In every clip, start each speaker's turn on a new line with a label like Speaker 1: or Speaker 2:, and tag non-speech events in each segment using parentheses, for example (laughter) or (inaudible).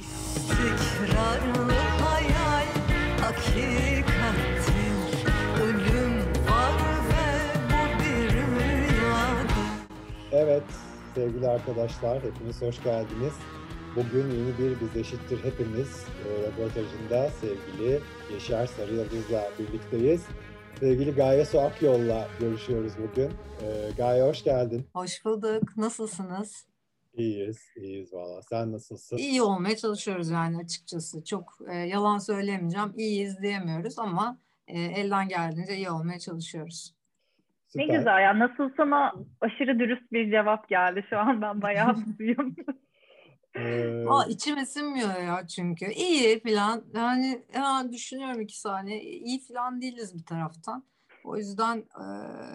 Speaker 1: İstikrarlı hayal hakikattir Ölüm var ve bu bir rüyadır
Speaker 2: Evet sevgili arkadaşlar hepiniz hoş geldiniz. Bugün yeni bir Biz Eşittir Hepimiz e, röportajında sevgili Yaşar Sarı Yıldız'la birlikteyiz. Sevgili Gaye Su Akyol'la görüşüyoruz bugün. E, Gaye hoş geldin.
Speaker 3: Hoş bulduk. Nasılsınız?
Speaker 2: İyiyiz, iyiyiz valla. Sen nasılsın?
Speaker 3: İyi olmaya çalışıyoruz yani açıkçası. Çok e, yalan söyleyemeyeceğim. İyiyiz diyemiyoruz ama e, elden geldiğince iyi olmaya çalışıyoruz.
Speaker 2: Süper.
Speaker 4: Ne güzel ya. Nasılsana aşırı dürüst bir cevap geldi. Şu an ben bayağı (laughs) mutluyum.
Speaker 2: Ee,
Speaker 3: Aa, içim ısınmıyor ya çünkü. İyi falan. Yani hemen düşünüyorum iki saniye. İyi falan değiliz bir taraftan. O yüzden e,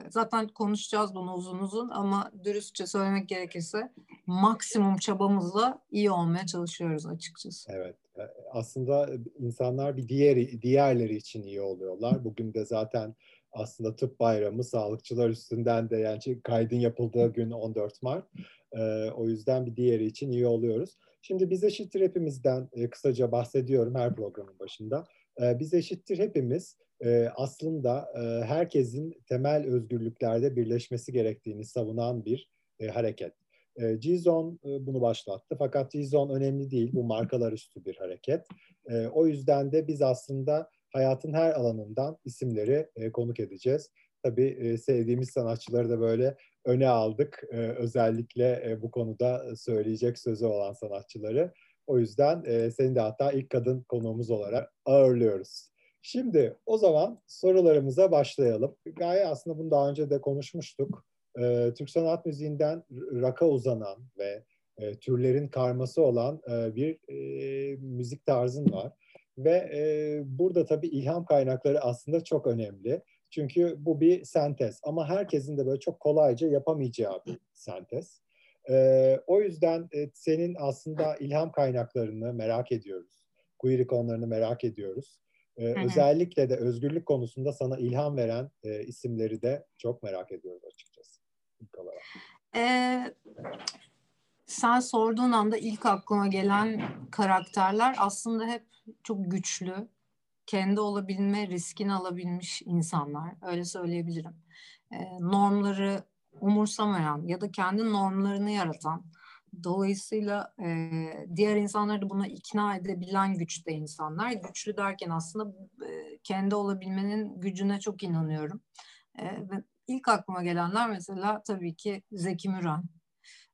Speaker 3: zaten konuşacağız bunu uzun uzun ama dürüstçe söylemek gerekirse maksimum çabamızla iyi olmaya çalışıyoruz açıkçası.
Speaker 2: Evet. e, Aslında insanlar bir diğeri diğerleri için iyi oluyorlar. Bugün de zaten aslında tıp bayramı sağlıkçılar üstünden de yani kaydın yapıldığı gün 14 Mart. Ee, o yüzden bir diğeri için iyi oluyoruz. Şimdi biz eşittir hepimizden e, kısaca bahsediyorum her programın başında. Ee, biz eşittir hepimiz e, aslında e, herkesin temel özgürlüklerde birleşmesi gerektiğini savunan bir e, hareket. E, G-Zone e, bunu başlattı fakat G-Zone önemli değil. Bu markalar üstü bir hareket. E, o yüzden de biz aslında hayatın her alanından isimleri e, konuk edeceğiz. Tabii e, sevdiğimiz sanatçıları da böyle öne aldık. E, özellikle e, bu konuda söyleyecek sözü olan sanatçıları. O yüzden e, seni de hatta ilk kadın konuğumuz olarak ağırlıyoruz. Şimdi o zaman sorularımıza başlayalım. Gaye aslında bunu daha önce de konuşmuştuk. E, Türk sanat müziğinden rock'a uzanan ve e, türlerin karması olan e, bir e, müzik tarzın var. Ve e, burada tabii ilham kaynakları aslında çok önemli. Çünkü bu bir sentez ama herkesin de böyle çok kolayca yapamayacağı bir sentez. E, o yüzden e, senin aslında ilham kaynaklarını merak ediyoruz. Queer ikonlarını merak ediyoruz. E,
Speaker 3: hı.
Speaker 2: özellikle de özgürlük konusunda sana ilham veren e, isimleri de çok merak ediyoruz açıkçası. İlk olarak.
Speaker 3: Ee, sen sorduğun anda ilk aklıma gelen karakterler aslında hep çok güçlü, kendi olabilme riskini alabilmiş insanlar. Öyle söyleyebilirim. Ee, normları umursamayan ya da kendi normlarını yaratan, dolayısıyla e, diğer insanları da buna ikna edebilen güçte insanlar. Güçlü derken aslında e, kendi olabilmenin gücüne çok inanıyorum. E, ve ilk aklıma gelenler mesela tabii ki Zeki Müren,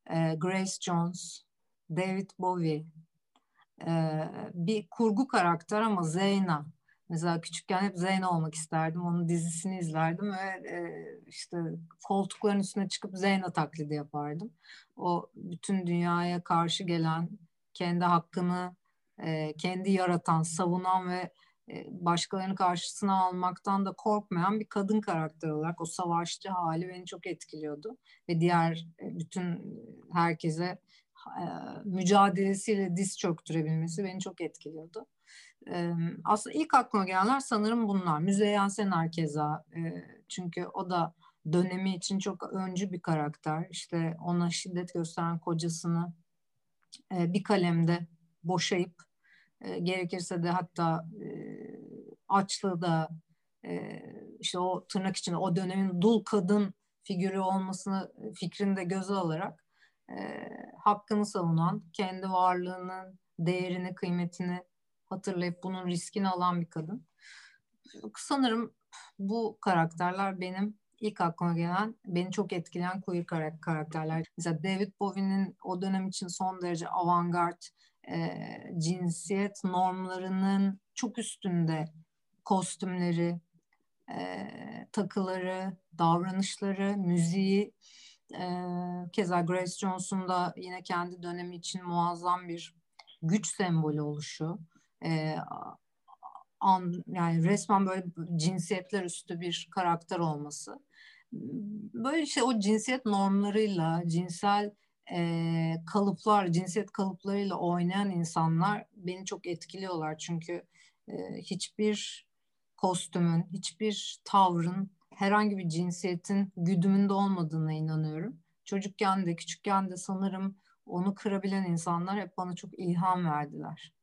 Speaker 3: e, Grace Jones, David Bowie, e, bir kurgu karakter ama Zeyna. Mesela küçükken hep Zeyna olmak isterdim. Onun dizisini izlerdim ve e, işte koltukların üstüne çıkıp Zeyna taklidi yapardım. O bütün dünyaya karşı gelen, kendi hakkını e, kendi yaratan, savunan ve e, başkalarını karşısına almaktan da korkmayan bir kadın karakter olarak o savaşçı hali beni çok etkiliyordu ve diğer e, bütün herkese e, mücadelesiyle diz çöktürebilmesi beni çok etkiliyordu. Aslında ilk aklıma gelenler sanırım bunlar. Müzeyyen Senar keza çünkü o da dönemi için çok öncü bir karakter. İşte ona şiddet gösteren kocasını bir kalemde boşayıp gerekirse de hatta e, açlığı da işte o tırnak içinde o dönemin dul kadın figürü olmasını fikrini de göze alarak hakkını savunan, kendi varlığının değerini, kıymetini hatırlayıp bunun riskini alan bir kadın. Sanırım bu karakterler benim ilk aklıma gelen, beni çok etkileyen queer karak- karakterler. Mesela David Bowie'nin o dönem için son derece avantgard, e, cinsiyet normlarının çok üstünde kostümleri, e, takıları, davranışları, müziği, e, keza Grace Jones'un da yine kendi dönemi için muazzam bir güç sembolü oluşu, e, an, yani resmen böyle cinsiyetler üstü bir karakter olması. Böyle işte o cinsiyet normlarıyla, cinsel e, kalıplar, cinsiyet kalıplarıyla oynayan insanlar beni çok etkiliyorlar. Çünkü e, hiçbir kostümün, hiçbir tavrın herhangi bir cinsiyetin güdümünde olmadığına inanıyorum. Çocukken de küçükken de sanırım onu kırabilen insanlar hep bana çok ilham verdiler.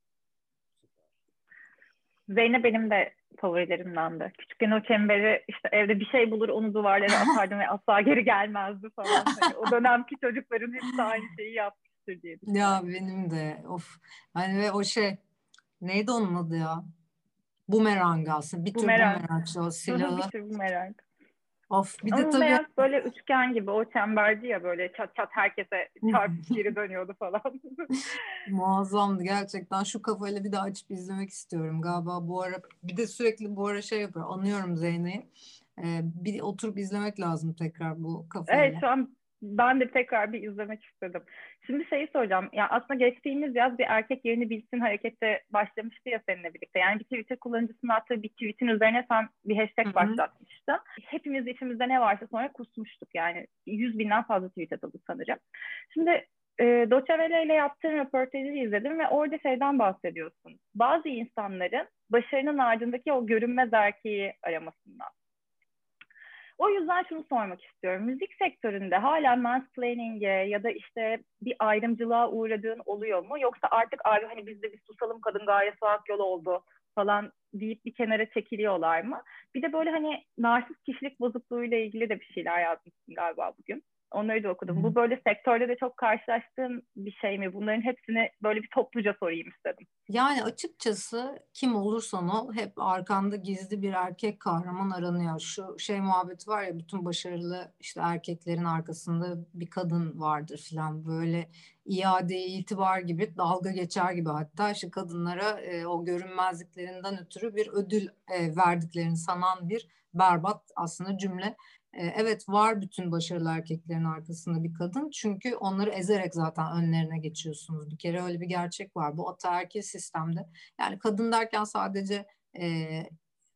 Speaker 4: Zeynep benim de favorilerimdendi. Küçükken o çemberi işte evde bir şey bulur onu duvarlara (laughs) atardım ve asla geri gelmezdi falan. Hani o dönemki çocukların hepsi aynı şeyi yapmıştır diye
Speaker 3: Ya benim de of. Hani ve o şey neydi onun adı ya? Bumerang aslında. Bir tür
Speaker 4: Bumerang.
Speaker 3: bumerang o silahı.
Speaker 4: bir tür bumerang.
Speaker 3: Of bir de
Speaker 4: Ama
Speaker 3: tabii
Speaker 4: beyaz böyle üçgen gibi o çemberdi ya böyle çat çat herkese çarpıp geri dönüyordu falan. (laughs)
Speaker 3: muazzamdı gerçekten. Şu kafayla bir daha açıp izlemek istiyorum galiba bu ara. Bir de sürekli bu ara şey yapıyor. Anıyorum Zeynep'i. Ee, bir oturup izlemek lazım tekrar bu kafayla.
Speaker 4: Evet şu an ben de tekrar bir izlemek istedim. Şimdi şeyi soracağım. Ya aslında geçtiğimiz yaz bir erkek yerini bilsin harekette başlamıştı ya seninle birlikte. Yani bir Twitter kullanıcısının attığı bir tweetin üzerine sen bir hashtag
Speaker 3: Hı hı.
Speaker 4: başlatmıştın. Hepimiz içimizde ne varsa sonra kusmuştuk. Yani 100 binden fazla tweet atıldı sanırım. Şimdi e, Welle ile yaptığın röportajı izledim ve orada şeyden bahsediyorsun. Bazı insanların başarının ardındaki o görünmez erkeği aramasından. O yüzden şunu sormak istiyorum. Müzik sektöründe hala mansplaining'e ya da işte bir ayrımcılığa uğradığın oluyor mu? Yoksa artık abi hani biz de bir susalım kadın gayet sağ yol oldu falan deyip bir kenara çekiliyorlar mı? Bir de böyle hani narsist kişilik bozukluğuyla ilgili de bir şeyler yazmışsın galiba bugün. Onları da okudum.
Speaker 3: Hı.
Speaker 4: Bu böyle sektörde de çok karşılaştığın bir şey mi? Bunların hepsini böyle bir topluca sorayım istedim.
Speaker 3: Yani açıkçası kim olursan ol hep arkanda gizli bir erkek kahraman aranıyor. Şu şey muhabbeti var ya bütün başarılı işte erkeklerin arkasında bir kadın vardır falan böyle iade itibar gibi dalga geçer gibi hatta işte kadınlara e, o görünmezliklerinden ötürü bir ödül e, verdiklerini sanan bir berbat aslında cümle. E, Evet var bütün başarılı erkeklerin arkasında bir kadın. Çünkü onları ezerek zaten önlerine geçiyorsunuz. Bir kere öyle bir gerçek var. Bu ataerkil sistemde. Yani kadın derken sadece e,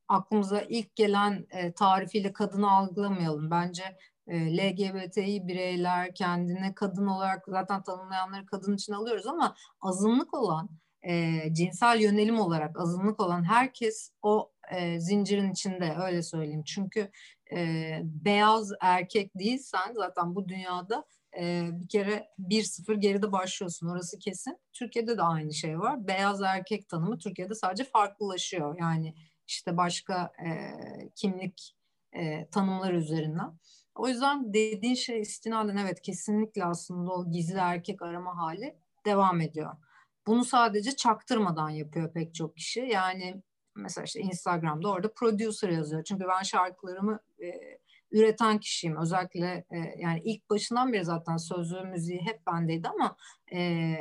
Speaker 3: aklımıza ilk gelen e, tarifiyle kadını algılamayalım. Bence e, LGBTİ bireyler kendine kadın olarak zaten tanımlayanları kadın için alıyoruz ama azınlık olan e, cinsel yönelim olarak azınlık olan herkes o e, zincirin içinde öyle söyleyeyim. Çünkü e, beyaz erkek değilsen zaten bu dünyada e, bir kere 1-0 geride başlıyorsun orası kesin. Türkiye'de de aynı şey var. Beyaz erkek tanımı Türkiye'de sadece farklılaşıyor. Yani işte başka e, kimlik e, tanımları üzerinden. O yüzden dediğin şey istinaden evet kesinlikle aslında o gizli erkek arama hali devam ediyor. Bunu sadece çaktırmadan yapıyor pek çok kişi. Yani mesela işte Instagram'da orada producer yazıyor. Çünkü ben şarkılarımı e, üreten kişiyim. Özellikle e, yani ilk başından beri zaten sözlü müziği hep bendeydi ama e,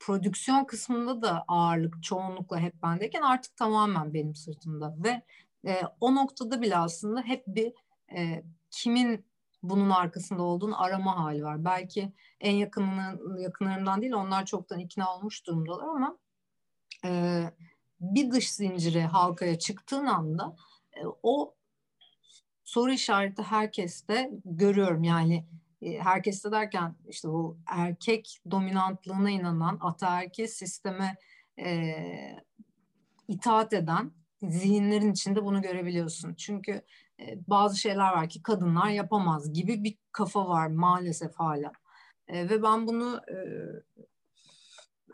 Speaker 3: prodüksiyon kısmında da ağırlık çoğunlukla hep bendeyken artık tamamen benim sırtımda ve e, o noktada bile aslında hep bir e, kimin bunun arkasında olduğunu arama hali var. Belki en yakınının, yakınlarımdan değil onlar çoktan ikna olmuş durumdalar ama e, bir dış zinciri halkaya çıktığın anda e, o soru işareti herkeste görüyorum. Yani e, herkeste derken işte bu erkek dominantlığına inanan ataerkil sisteme e, itaat eden zihinlerin içinde bunu görebiliyorsun. Çünkü bazı şeyler var ki kadınlar yapamaz gibi bir kafa var maalesef hala. E, ve ben bunu e,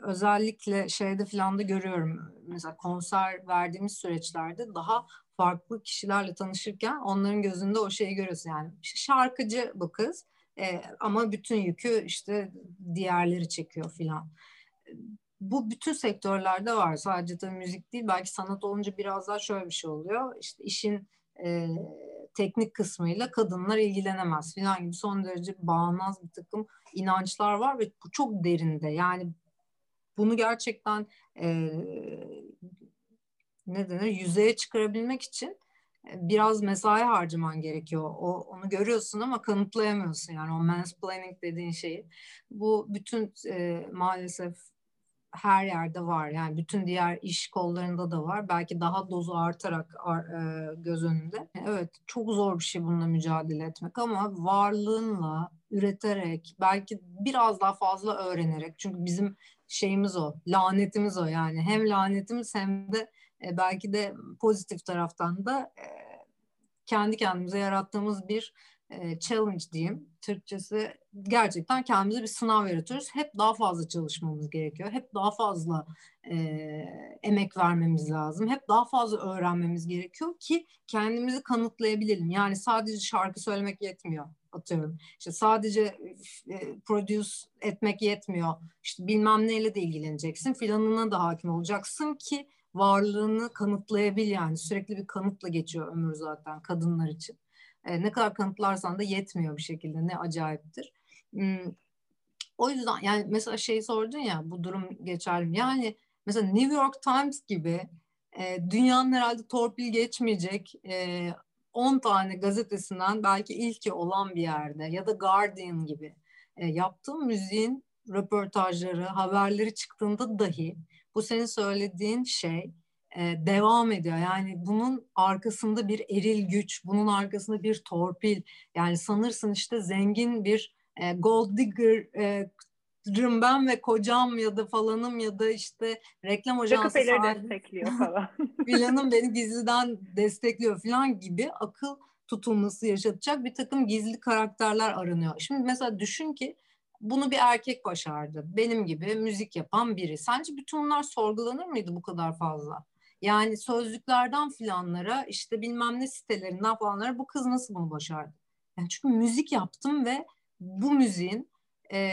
Speaker 3: özellikle şeyde falan da görüyorum. Mesela konser verdiğimiz süreçlerde daha farklı kişilerle tanışırken onların gözünde o şeyi görüyorsun. Yani şarkıcı bu kız e, ama bütün yükü işte diğerleri çekiyor filan. Bu bütün sektörlerde var. Sadece tabii müzik değil. Belki sanat olunca biraz daha şöyle bir şey oluyor. İşte işin e, teknik kısmıyla kadınlar ilgilenemez filan gibi son derece bağnaz bir takım inançlar var ve bu çok derinde. Yani bunu gerçekten e, ne denir yüzeye çıkarabilmek için biraz mesai harcaman gerekiyor. O, onu görüyorsun ama kanıtlayamıyorsun yani o mansplaining dediğin şeyi. Bu bütün e, maalesef her yerde var. Yani bütün diğer iş kollarında da var. Belki daha dozu artarak e, göz önünde. Evet çok zor bir şey bununla mücadele etmek ama varlığınla, üreterek, belki biraz daha fazla öğrenerek. Çünkü bizim şeyimiz o, lanetimiz o yani. Hem lanetimiz hem de e, belki de pozitif taraftan da e, kendi kendimize yarattığımız bir challenge diyeyim. Türkçesi gerçekten kendimize bir sınav yaratıyoruz. Hep daha fazla çalışmamız gerekiyor. Hep daha fazla e, emek vermemiz lazım. Hep daha fazla öğrenmemiz gerekiyor ki kendimizi kanıtlayabilelim. Yani sadece şarkı söylemek yetmiyor atıyorum. İşte sadece e, produce etmek yetmiyor. İşte bilmem neyle de ilgileneceksin. Filanına da hakim olacaksın ki varlığını kanıtlayabil yani. Sürekli bir kanıtla geçiyor ömür zaten kadınlar için. E, ne kadar kanıtlarsan da yetmiyor bir şekilde. Ne acayiptir. Hmm. O yüzden yani mesela şey sordun ya bu durum geçerli mi? Yani mesela New York Times gibi e, dünyanın herhalde torpil geçmeyecek e, 10 tane gazetesinden belki ilki olan bir yerde ya da Guardian gibi e, yaptığım müziğin röportajları, haberleri çıktığında dahi bu senin söylediğin şey e, devam ediyor. Yani bunun arkasında bir eril güç, bunun arkasında bir torpil. Yani sanırsın işte zengin bir e, gold digger e, ben ve kocam ya da falanım ya da işte reklam ajansı
Speaker 4: sahibi destekliyor falan. (laughs)
Speaker 3: filanım beni gizliden destekliyor falan gibi akıl tutulması yaşatacak bir takım gizli karakterler aranıyor. Şimdi mesela düşün ki bunu bir erkek başardı. Benim gibi müzik yapan biri. Sence bütün bunlar sorgulanır mıydı bu kadar fazla? Yani sözlüklerden filanlara işte bilmem ne sitelerinden falanlara bu kız nasıl bunu başardı? Yani çünkü müzik yaptım ve bu müziğin e,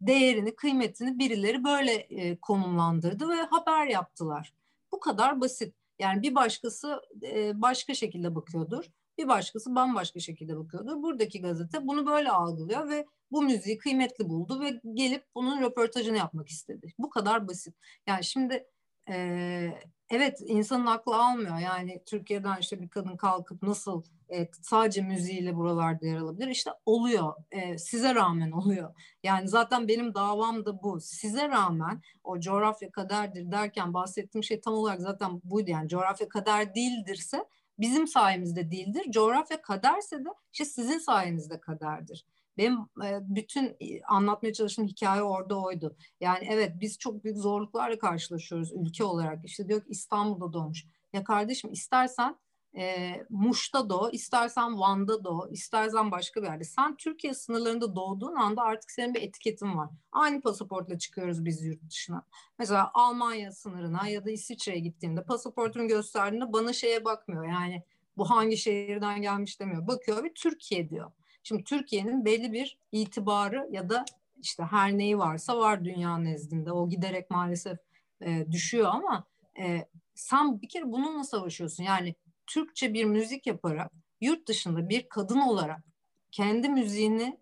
Speaker 3: değerini, kıymetini birileri böyle e, konumlandırdı ve haber yaptılar. Bu kadar basit. Yani bir başkası e, başka şekilde bakıyordur. Bir başkası bambaşka şekilde bakıyordur. Buradaki gazete bunu böyle algılıyor ve bu müziği kıymetli buldu ve gelip bunun röportajını yapmak istedi. Bu kadar basit. Yani şimdi e, evet insanın aklı almıyor. Yani Türkiye'den işte bir kadın kalkıp nasıl e, sadece müziğiyle buralarda yer alabilir? İşte oluyor. E, size rağmen oluyor. Yani zaten benim davam da bu. Size rağmen o coğrafya kaderdir derken bahsettiğim şey tam olarak zaten buydu. Yani coğrafya kader değildirse bizim sayemizde değildir. Coğrafya kaderse de işte sizin sayenizde kaderdir. Benim e, bütün anlatmaya çalıştığım hikaye orada oydu. Yani evet biz çok büyük zorluklarla karşılaşıyoruz ülke olarak. İşte diyor ki İstanbul'da doğmuş. Ya kardeşim istersen e, Muş'ta doğ, istersen Van'da doğ, istersen başka bir yerde. Sen Türkiye sınırlarında doğduğun anda artık senin bir etiketin var. Aynı pasaportla çıkıyoruz biz yurt dışına. Mesela Almanya sınırına ya da İsviçre'ye gittiğimde pasaportumu gösterdiğinde bana şeye bakmıyor. Yani bu hangi şehirden gelmiş demiyor. Bakıyor bir Türkiye diyor. Şimdi Türkiye'nin belli bir itibarı ya da işte her neyi varsa var dünya nezdinde. O giderek maalesef e, düşüyor ama e, sen bir kere bununla savaşıyorsun. Yani Türkçe bir müzik yaparak yurt dışında bir kadın olarak kendi müziğini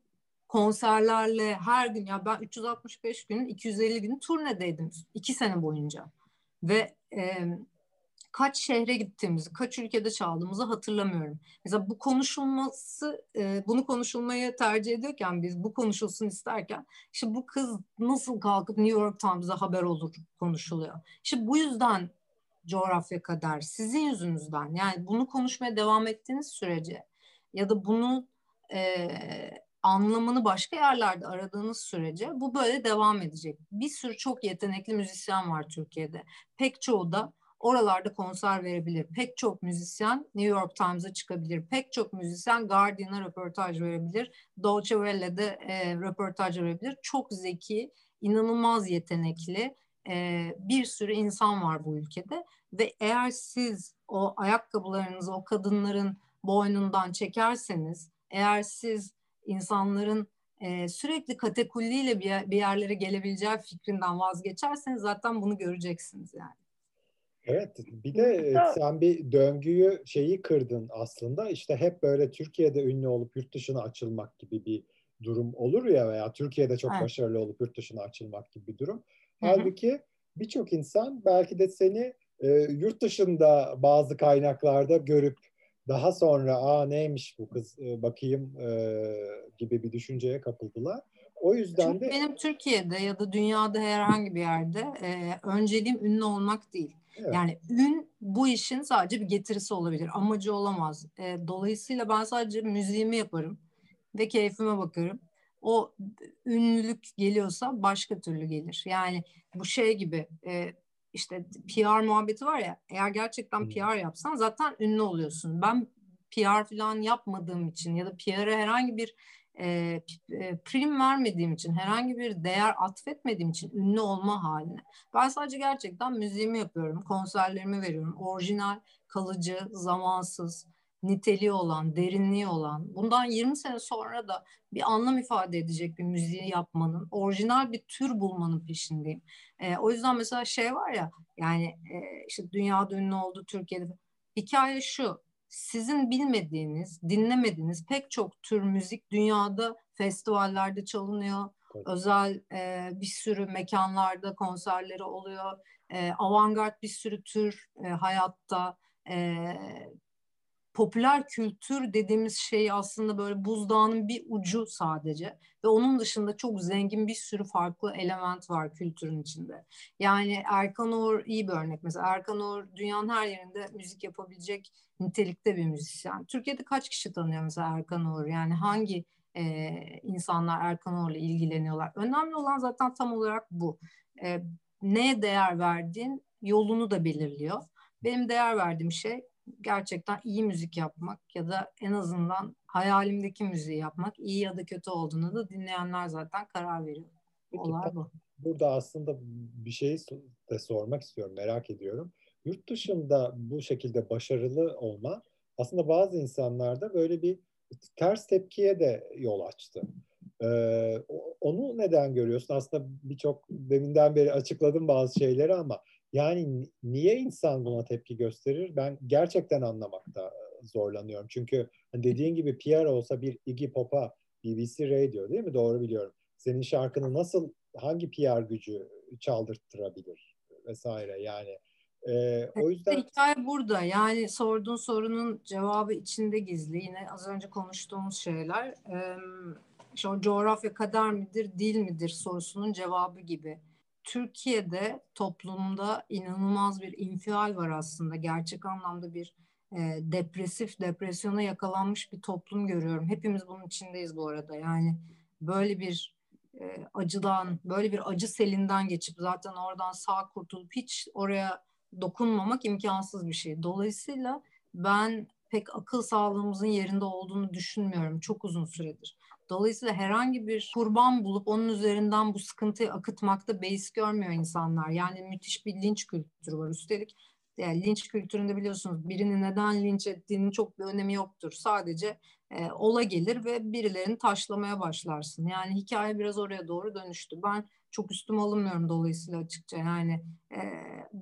Speaker 3: konserlerle her gün ya ben 365 gün 250 gün turnedeydim iki sene boyunca ve e, kaç şehre gittiğimizi, kaç ülkede çaldığımızı hatırlamıyorum. Mesela bu konuşulması, e, bunu konuşulmayı tercih ediyorken biz bu konuşulsun isterken işte bu kız nasıl kalkıp New York Times'a haber olur konuşuluyor. İşte bu yüzden coğrafya kadar sizin yüzünüzden yani bunu konuşmaya devam ettiğiniz sürece ya da bunu e, anlamını başka yerlerde aradığınız sürece bu böyle devam edecek. Bir sürü çok yetenekli müzisyen var Türkiye'de. Pek çoğu da oralarda konser verebilir. Pek çok müzisyen New York Times'a çıkabilir. Pek çok müzisyen Guardian'a röportaj verebilir. Dolce Welle'de e, röportaj verebilir. Çok zeki, inanılmaz yetenekli e, bir sürü insan var bu ülkede ve eğer siz o ayakkabılarınızı o kadınların boynundan çekerseniz, eğer siz insanların e, sürekli katekulliyle bir, bir yerlere gelebileceği fikrinden vazgeçerseniz zaten bunu göreceksiniz yani.
Speaker 2: Evet bir de sen bir döngüyü şeyi kırdın aslında işte hep böyle Türkiye'de ünlü olup yurt dışına açılmak gibi bir durum olur ya veya Türkiye'de çok evet. başarılı olup yurt dışına açılmak gibi bir durum. Halbuki birçok insan belki de seni e, yurt dışında bazı kaynaklarda görüp daha sonra aa neymiş bu kız e, bakayım e, gibi bir düşünceye kapıldılar. O yüzden
Speaker 3: Çünkü
Speaker 2: de
Speaker 3: benim Türkiye'de ya da dünyada herhangi bir yerde e, önceliğim ünlü olmak değil. Evet. Yani ün bu işin sadece bir getirisi olabilir. Amacı olamaz. E, dolayısıyla ben sadece müziğimi yaparım ve keyfime bakarım. O ünlülük geliyorsa başka türlü gelir. Yani bu şey gibi e, işte PR muhabbeti var ya eğer gerçekten PR yapsan zaten ünlü oluyorsun. Ben PR falan yapmadığım için ya da PR'a herhangi bir e, e, prim vermediğim için, herhangi bir değer atfetmediğim için ünlü olma haline. Ben sadece gerçekten müziğimi yapıyorum, konserlerimi veriyorum. Orijinal, kalıcı, zamansız, niteliği olan, derinliği olan, bundan 20 sene sonra da bir anlam ifade edecek bir müziği yapmanın, orijinal bir tür bulmanın peşindeyim. E, o yüzden mesela şey var ya, yani e, işte dünyada ünlü oldu Türkiye'de. Hikaye şu, sizin bilmediğiniz, dinlemediğiniz pek çok tür müzik dünyada festivallerde çalınıyor. Evet. Özel e, bir sürü mekanlarda konserleri oluyor. E, avantgard bir sürü tür e, hayatta. E, popüler kültür dediğimiz şey aslında böyle buzdağının bir ucu sadece ve onun dışında çok zengin bir sürü farklı element var kültürün içinde. Yani Erkan Oğur iyi bir örnek. Mesela Erkan Oğur dünyanın her yerinde müzik yapabilecek nitelikte bir müzisyen. Türkiye'de kaç kişi tanıyor mesela Erkan Oğur? Yani hangi e, insanlar Erkan Oğur'la ilgileniyorlar? Önemli olan zaten tam olarak bu. E, neye değer verdiğin yolunu da belirliyor. Benim değer verdiğim şey gerçekten iyi müzik yapmak ya da en azından hayalimdeki müziği yapmak iyi ya da kötü olduğunu da dinleyenler zaten karar veriyor. Peki, Olay bu.
Speaker 2: Burada aslında bir şey de sormak istiyorum, merak ediyorum. Yurt dışında bu şekilde başarılı olma aslında bazı insanlarda böyle bir ters tepkiye de yol açtı. Ee, onu neden görüyorsun? Aslında birçok deminden beri açıkladım bazı şeyleri ama yani niye insan buna tepki gösterir? Ben gerçekten anlamakta e, zorlanıyorum. Çünkü hani dediğin gibi PR olsa bir Iggy Pop'a BBC Radio değil mi? Doğru biliyorum. Senin şarkını nasıl hangi PR gücü çaldırttırabilir vesaire yani. Ee, o yüzden
Speaker 3: hikaye burada. Yani sorduğun sorunun cevabı içinde gizli. Yine az önce konuştuğumuz şeyler. Ee, işte coğrafya kader midir, değil midir sorusunun cevabı gibi. Türkiye'de toplumda inanılmaz bir infial var aslında. Gerçek anlamda bir e, depresif, depresyona yakalanmış bir toplum görüyorum. Hepimiz bunun içindeyiz bu arada. Yani böyle bir e, acıdan, böyle bir acı selinden geçip zaten oradan sağ kurtulup hiç oraya dokunmamak imkansız bir şey. Dolayısıyla ben pek akıl sağlığımızın yerinde olduğunu düşünmüyorum çok uzun süredir. Dolayısıyla herhangi bir kurban bulup onun üzerinden bu sıkıntıyı akıtmakta beis görmüyor insanlar. Yani müthiş bir linç kültürü var. Üstelik yani linç kültüründe biliyorsunuz birini neden linç ettiğinin çok bir önemi yoktur. Sadece e, ola gelir ve birilerini taşlamaya başlarsın. Yani hikaye biraz oraya doğru dönüştü. Ben çok üstüme alınmıyorum dolayısıyla açıkça. Yani e,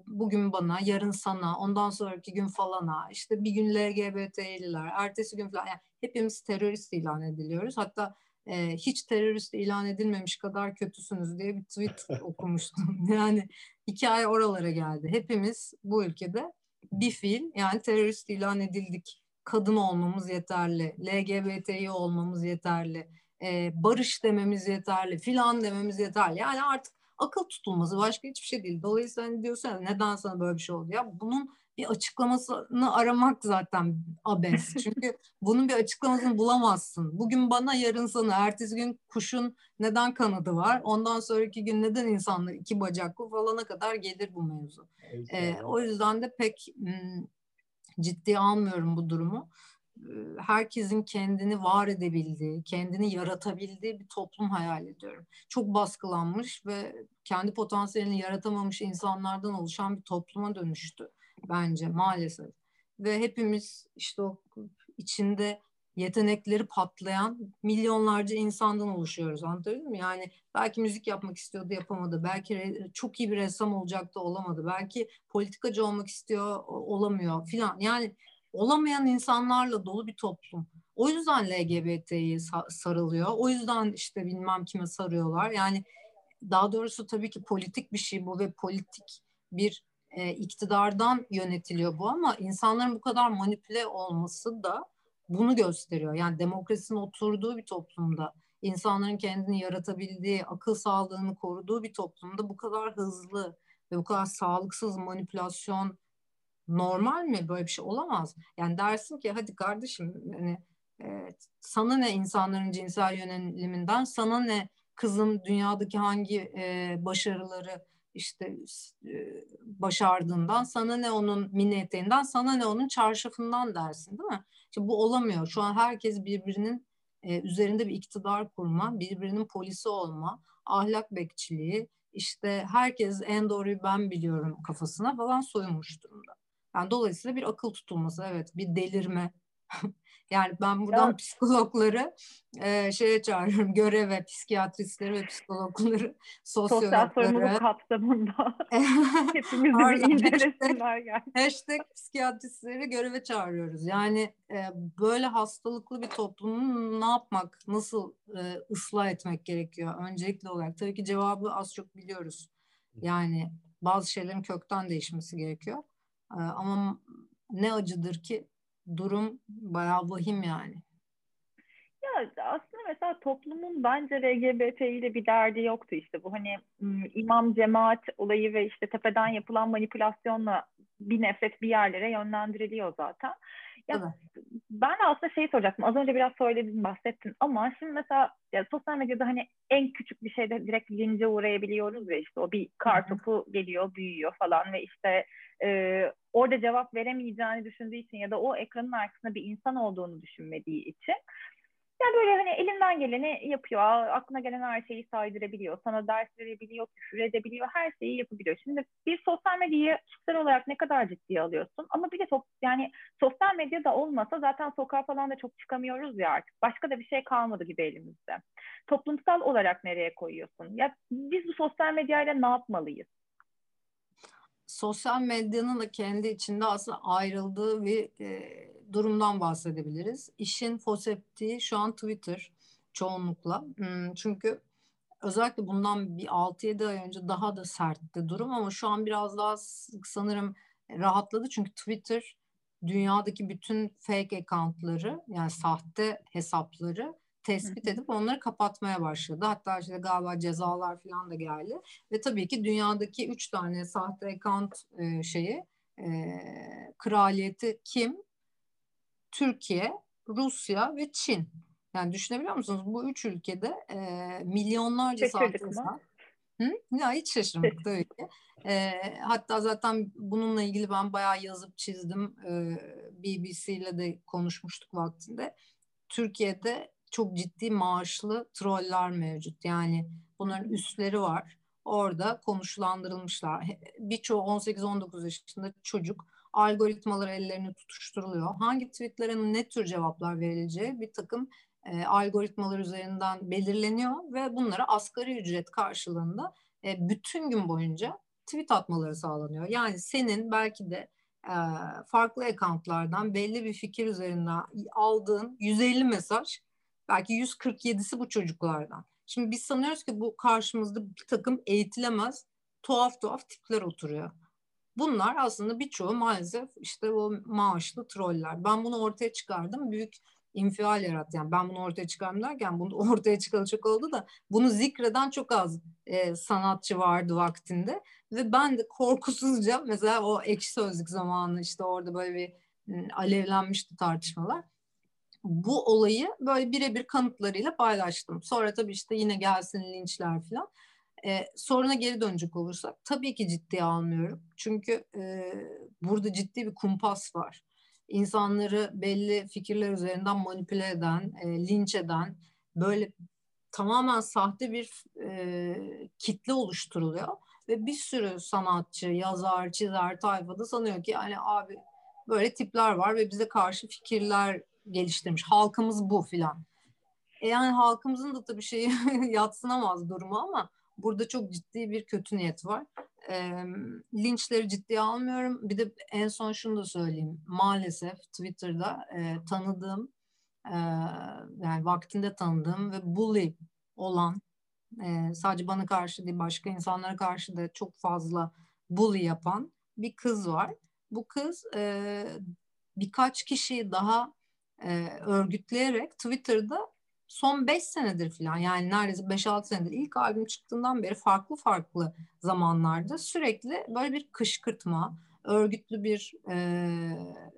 Speaker 3: bugün bana, yarın sana, ondan sonraki gün falana, işte bir gün LGBT'liler, ertesi gün falan. Yani hepimiz terörist ilan ediliyoruz. Hatta e, hiç terörist ilan edilmemiş kadar kötüsünüz diye bir tweet (laughs) okumuştum. (laughs) Yani hikaye oralara geldi. Hepimiz bu ülkede bir fiil yani terörist ilan edildik. Kadın olmamız yeterli, LGBT'yi olmamız yeterli, e, barış dememiz yeterli, filan dememiz yeterli. Yani artık akıl tutulması başka hiçbir şey değil. Dolayısıyla hani diyorsun neden sana böyle bir şey oldu ya bunun bir açıklamasını aramak zaten abes. (laughs) Çünkü bunun bir açıklamasını bulamazsın. Bugün bana yarın sana, ertesi gün kuşun neden kanadı var, ondan sonraki gün neden insanlar iki bacaklı falana kadar gelir bu mevzu. Ee, o yüzden de pek m, ciddiye almıyorum bu durumu. Herkesin kendini var edebildiği, kendini yaratabildiği bir toplum hayal ediyorum. Çok baskılanmış ve kendi potansiyelini yaratamamış insanlardan oluşan bir topluma dönüştü bence maalesef. Ve hepimiz işte o içinde yetenekleri patlayan milyonlarca insandan oluşuyoruz anlatabildim mi? Yani belki müzik yapmak istiyordu yapamadı. Belki çok iyi bir ressam olacaktı olamadı. Belki politikacı olmak istiyor olamıyor filan. Yani olamayan insanlarla dolu bir toplum. O yüzden LGBT'yi sarılıyor. O yüzden işte bilmem kime sarıyorlar. Yani daha doğrusu tabii ki politik bir şey bu ve politik bir e, iktidardan yönetiliyor bu ama insanların bu kadar manipüle olması da bunu gösteriyor. Yani demokrasinin oturduğu bir toplumda, insanların kendini yaratabildiği, akıl sağlığını koruduğu bir toplumda bu kadar hızlı ve bu kadar sağlıksız manipülasyon normal mi? Böyle bir şey olamaz. Yani dersin ki hadi kardeşim hani e, sana ne insanların cinsel yöneliminden, sana ne kızın dünyadaki hangi e, başarıları işte e, başardığından, sana ne onun mini eteğinden, sana ne onun çarşafından dersin değil mi? İşte bu olamıyor. Şu an herkes birbirinin e, üzerinde bir iktidar kurma, birbirinin polisi olma, ahlak bekçiliği, işte herkes en doğruyu ben biliyorum kafasına falan soyunmuş durumda. Yani dolayısıyla bir akıl tutulması, evet bir delirme, (laughs) Yani ben buradan
Speaker 4: Ya.
Speaker 3: psikologları e, şeye çağırıyorum göreve, psikiyatristleri ve psikologları, (laughs)
Speaker 4: Sosyal
Speaker 3: sosyologları.
Speaker 4: sorumluluk kapsamında (laughs) hepimizi bir incelesinler yani.
Speaker 3: Hashtag psikiyatristleri göreve çağırıyoruz. Yani e, böyle hastalıklı bir toplumu ne yapmak, nasıl e, ıslah etmek gerekiyor öncelikli olarak? Tabii ki cevabı az çok biliyoruz. Yani bazı şeylerin kökten değişmesi gerekiyor. E, ama ne acıdır ki durum bayağı vahim yani.
Speaker 4: Ya aslında mesela toplumun bence LGBT ile bir derdi yoktu işte bu hani imam cemaat olayı ve işte tepeden yapılan manipülasyonla bir nefret bir yerlere yönlendiriliyor zaten. Ya ben de aslında şeyi soracaktım. Az önce biraz söyledin, bahsettin ama şimdi mesela ya sosyal medyada hani en küçük bir şeyde direkt lince uğrayabiliyoruz ve işte o bir kar topu geliyor, büyüyor falan ve işte e, orada cevap veremeyeceğini düşündüğü için ya da o ekranın arkasında bir insan olduğunu düşünmediği için yani böyle hani elinden geleni yapıyor. Aklına gelen her şeyi saydırabiliyor. Sana ders verebiliyor, küfür edebiliyor. Her şeyi yapabiliyor. Şimdi bir sosyal medyayı kişisel olarak ne kadar ciddiye alıyorsun? Ama bir de çok yani sosyal medya da olmasa zaten sokağa falan da çok çıkamıyoruz ya artık. Başka da bir şey kalmadı gibi elimizde. Toplumsal olarak nereye koyuyorsun? Ya biz bu sosyal medyayla ne yapmalıyız?
Speaker 3: sosyal medyanın da kendi içinde aslında ayrıldığı bir e, durumdan bahsedebiliriz. İşin foseptiği şu an Twitter çoğunlukla. Hmm, çünkü özellikle bundan bir 6-7 ay önce daha da sertti durum ama şu an biraz daha sanırım rahatladı. Çünkü Twitter dünyadaki bütün fake accountları yani sahte hesapları tespit edip onları kapatmaya başladı. Hatta işte galiba cezalar falan da geldi. Ve tabii ki dünyadaki üç tane sahte account e, şeyi e, kraliyeti kim? Türkiye, Rusya ve Çin. Yani düşünebiliyor musunuz? Bu üç ülkede e, milyonlarca hesap. Hı? Ya hiç şaşırmadık tabii ki. E, hatta zaten bununla ilgili ben bayağı yazıp çizdim. E, BBC ile de konuşmuştuk vaktinde. Türkiye'de çok ciddi maaşlı troller mevcut. Yani bunların üstleri var. Orada konuşlandırılmışlar. Birçoğu 18-19 yaşında çocuk algoritmalar ellerini tutuşturuluyor. Hangi tweetlere ne tür cevaplar verileceği bir takım e, algoritmalar üzerinden belirleniyor ve bunlara asgari ücret karşılığında e, bütün gün boyunca tweet atmaları sağlanıyor. Yani senin belki de e, farklı accountlardan belli bir fikir üzerinden aldığın 150 mesaj belki 147'si bu çocuklardan. Şimdi biz sanıyoruz ki bu karşımızda bir takım eğitilemez tuhaf tuhaf tipler oturuyor. Bunlar aslında birçoğu maalesef işte o maaşlı troller. Ben bunu ortaya çıkardım. Büyük infial yarattı. Yani ben bunu ortaya çıkardım derken bunu (laughs) ortaya çıkalı çok oldu da bunu zikreden çok az e, sanatçı vardı vaktinde. Ve ben de korkusuzca mesela o ekşi sözlük zamanı işte orada böyle bir alevlenmişti tartışmalar bu olayı böyle birebir kanıtlarıyla paylaştım. Sonra tabii işte yine gelsin linçler falan. Ee, soruna geri dönecek olursak tabii ki ciddiye almıyorum. Çünkü e, burada ciddi bir kumpas var. İnsanları belli fikirler üzerinden manipüle eden, e, linç eden, böyle tamamen sahte bir e, kitle oluşturuluyor. Ve bir sürü sanatçı, yazar, çizer tayfada sanıyor ki yani abi böyle tipler var ve bize karşı fikirler geliştirmiş. Halkımız bu filan. E yani halkımızın da tabii şeyi (laughs) yatsınamaz durumu ama burada çok ciddi bir kötü niyet var. E, linçleri ciddiye almıyorum. Bir de en son şunu da söyleyeyim. Maalesef Twitter'da e, tanıdığım e, yani vaktinde tanıdığım ve bully olan e, sadece bana karşı değil başka insanlara karşı da çok fazla bully yapan bir kız var. Bu kız e, birkaç kişiyi daha e, örgütleyerek Twitter'da son 5 senedir falan yani neredeyse 5-6 senedir ilk albüm çıktığından beri farklı farklı zamanlarda sürekli böyle bir kışkırtma, örgütlü bir e,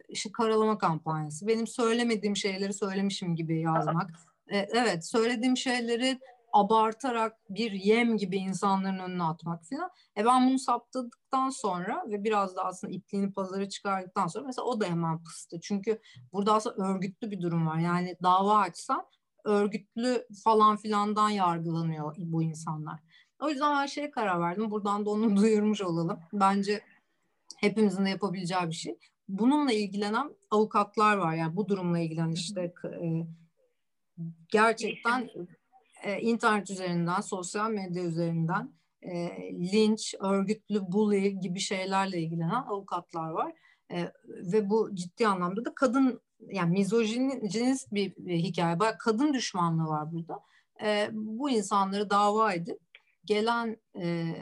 Speaker 3: işte karalama kampanyası. Benim söylemediğim şeyleri söylemişim gibi yazmak. E, evet söylediğim şeyleri abartarak bir yem gibi insanların önüne atmak falan. E ben bunu saptadıktan sonra ve biraz da aslında ipliğini pazara çıkardıktan sonra mesela o da hemen pıstı. Çünkü burada aslında örgütlü bir durum var. Yani dava açsan örgütlü falan filandan yargılanıyor bu insanlar. O yüzden her şeye karar verdim. Buradan da onu (laughs) duyurmuş olalım. Bence hepimizin de yapabileceği bir şey. Bununla ilgilenen avukatlar var. Yani bu durumla ilgilenen işte e, gerçekten e, internet üzerinden, sosyal medya üzerinden e, linç, örgütlü bully gibi şeylerle ilgilenen avukatlar var. E, ve bu ciddi anlamda da kadın yani mizojinist bir, bir hikaye. Bayağı kadın düşmanlığı var burada. E, bu insanları dava edip gelen e,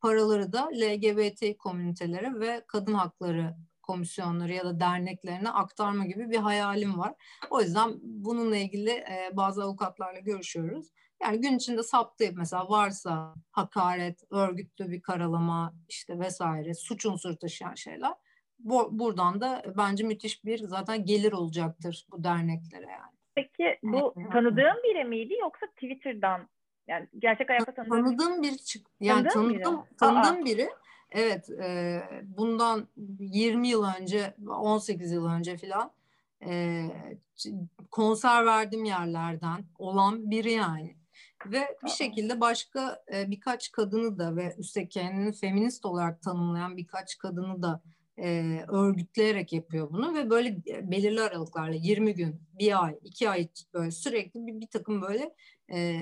Speaker 3: paraları da LGBT komünitelere ve kadın hakları komisyonları ya da derneklerine aktarma gibi bir hayalim var. O yüzden bununla ilgili e, bazı avukatlarla görüşüyoruz. Yani gün içinde saptayıp mesela varsa hakaret, örgütlü bir karalama işte vesaire suç unsuru taşıyan şeyler bu, buradan da bence müthiş bir zaten gelir olacaktır bu derneklere yani.
Speaker 4: Peki bu tanıdığın biri miydi yoksa Twitter'dan yani gerçek hayatta tanıdığın
Speaker 3: tanıdığım bir çık yani tanıdığım
Speaker 4: biri?
Speaker 3: tanıdığım
Speaker 4: Aa.
Speaker 3: biri evet e, bundan 20 yıl önce 18 yıl önce filan e, konser verdiğim yerlerden olan biri yani ve bir şekilde başka e, birkaç kadını da ve üstelik kendini feminist olarak tanımlayan birkaç kadını da e, örgütleyerek yapıyor bunu ve böyle e, belirli aralıklarla 20 gün, bir ay, iki ay böyle sürekli bir, bir takım böyle e,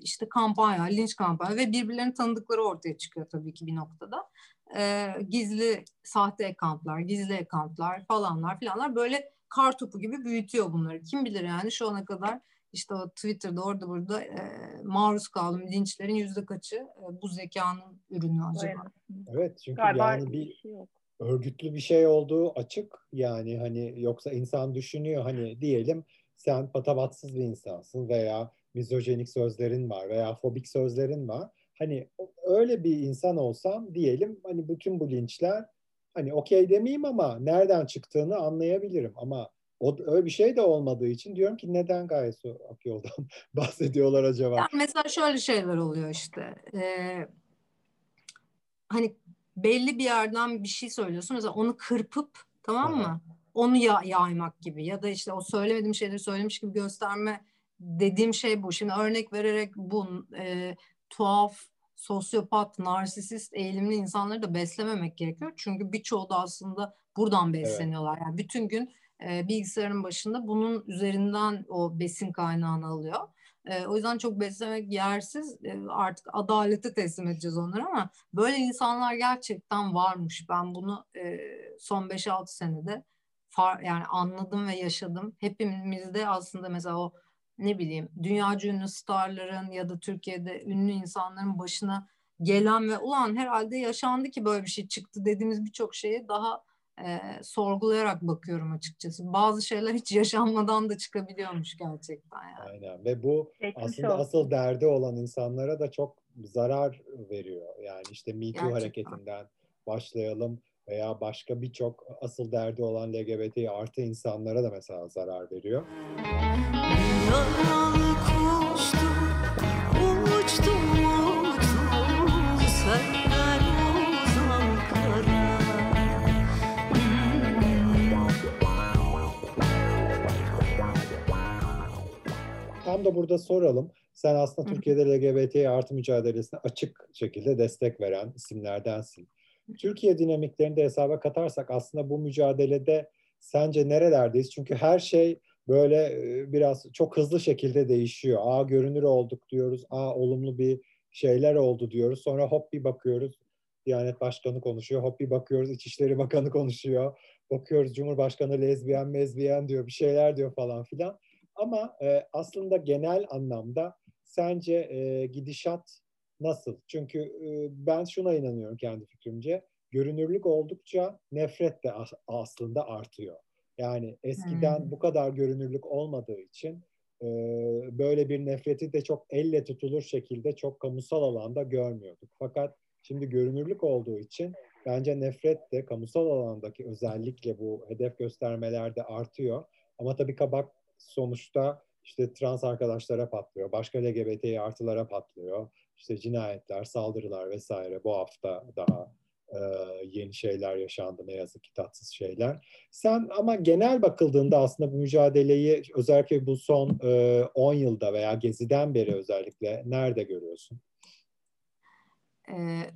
Speaker 3: işte kampanya, linç kampanya ve birbirlerini tanıdıkları ortaya çıkıyor tabii ki bir noktada. E, gizli sahte accountlar, gizli accountlar falanlar filanlar böyle kar topu gibi büyütüyor bunları. Kim bilir yani şu ana kadar işte o Twitter'da orada burada e, maruz kaldığım linçlerin yüzde kaçı e, bu zekanın ürünü acaba?
Speaker 4: Dayanıksın.
Speaker 2: Evet çünkü
Speaker 4: Galiba
Speaker 2: yani bir
Speaker 4: bir şey yok.
Speaker 2: Örgütlü bir şey olduğu açık. Yani hani yoksa insan düşünüyor hani diyelim sen patavatsız bir insansın veya mizojenik sözlerin var veya fobik sözlerin var. Hani öyle bir insan olsam diyelim hani bütün bu linçler hani okey demeyeyim ama nereden çıktığını anlayabilirim ama o öyle bir şey de olmadığı için diyorum ki neden Gaye Su Akyol'dan (laughs) bahsediyorlar acaba?
Speaker 3: Yani mesela şöyle şeyler oluyor işte. Ee, hani belli bir yerden bir şey söylüyorsun. Mesela onu kırpıp tamam mı? Onu ya yaymak gibi ya da işte o söylemediğim şeyleri söylemiş gibi gösterme dediğim şey bu. Şimdi örnek vererek bu e, tuhaf, sosyopat, narsisist eğilimli insanları da beslememek gerekiyor. Çünkü birçoğu da aslında buradan besleniyorlar. Yani bütün gün e, bilgisayarın başında bunun üzerinden o besin kaynağını alıyor. E, o yüzden çok beslemek yersiz. E, artık adalete teslim edeceğiz onları ama böyle insanlar gerçekten varmış. Ben bunu e, son 5-6 senede far, yani anladım ve yaşadım. Hepimizde aslında mesela o ne bileyim dünyaca ünlü starların ya da Türkiye'de ünlü insanların başına gelen ve ulan herhalde yaşandı ki böyle bir şey çıktı dediğimiz birçok şeye daha e, sorgulayarak bakıyorum açıkçası. Bazı şeyler hiç yaşanmadan da çıkabiliyormuş gerçekten yani.
Speaker 2: Aynen ve bu
Speaker 4: Geçmiş
Speaker 2: aslında
Speaker 4: olsun.
Speaker 2: asıl derdi olan insanlara da çok zarar veriyor. Yani işte Me Too
Speaker 3: Gerçekten.
Speaker 2: hareketinden başlayalım veya başka birçok asıl derdi olan LGBT artı insanlara da mesela zarar veriyor.
Speaker 1: Yaralı kuştum,
Speaker 2: Tam da burada soralım. Sen aslında
Speaker 3: Hı.
Speaker 2: Türkiye'de LGBT artı mücadelesine açık şekilde destek veren isimlerdensin. Türkiye dinamiklerini de hesaba katarsak aslında bu mücadelede sence nerelerdeyiz? Çünkü her şey böyle e, biraz çok hızlı şekilde değişiyor. Aa görünür olduk diyoruz. Aa olumlu bir şeyler oldu diyoruz. Sonra hop bir bakıyoruz. Diyanet Başkanı konuşuyor. Hop bir bakıyoruz İçişleri Bakanı konuşuyor. Bakıyoruz Cumhurbaşkanı lezbiyen mezbiyen diyor. Bir şeyler diyor falan filan. Ama e, aslında genel anlamda sence e, gidişat nasıl? Çünkü e, ben şuna inanıyorum kendi fikrimce. Görünürlük oldukça nefret de as- aslında artıyor. Yani eskiden
Speaker 3: Hmm.
Speaker 2: bu kadar görünürlük olmadığı için e, böyle bir nefreti de çok elle tutulur şekilde çok kamusal alanda görmüyorduk. Fakat şimdi görünürlük olduğu için bence nefret de kamusal alandaki özellikle bu hedef göstermelerde artıyor. Ama tabii kabak sonuçta işte trans arkadaşlara patlıyor, başka LGBT artılara patlıyor. İşte cinayetler, saldırılar vesaire bu hafta daha e, yeni şeyler yaşandı ne yazık ki tatsız şeyler. Sen ama genel bakıldığında aslında bu mücadeleyi özellikle bu son e, 10 yılda veya Gezi'den beri özellikle nerede görüyorsun?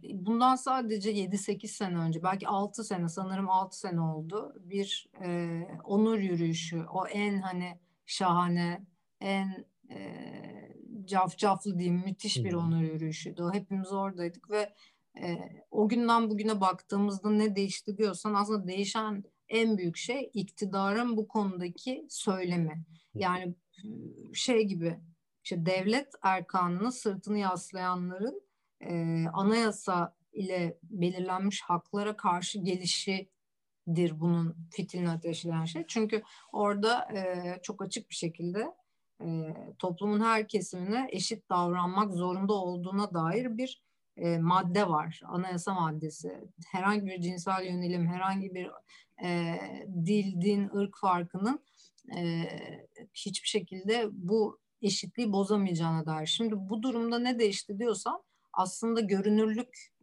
Speaker 3: Bundan sadece 7-8 sene önce, belki 6 sene, sanırım 6 sene oldu. Bir e, onur yürüyüşü, o en hani şahane, en e, cafcaflı diyeyim, müthiş bir onur yürüyüşüydü. Hepimiz oradaydık ve e, o günden bugüne baktığımızda ne değişti diyorsan aslında değişen en büyük şey iktidarın bu konudaki söylemi. Yani şey gibi, işte devlet erkanını sırtını yaslayanların e, anayasa ile belirlenmiş haklara karşı gelişidir bunun fitilini ateşleyen şey. Çünkü orada e, çok açık bir şekilde e, toplumun her kesimine eşit davranmak zorunda olduğuna dair bir e, madde var. Anayasa maddesi. Herhangi bir cinsel yönelim, herhangi bir e, dil, din, ırk farkının e, hiçbir şekilde bu eşitliği bozamayacağına dair. Şimdi bu durumda ne değişti diyorsam aslında görünürlük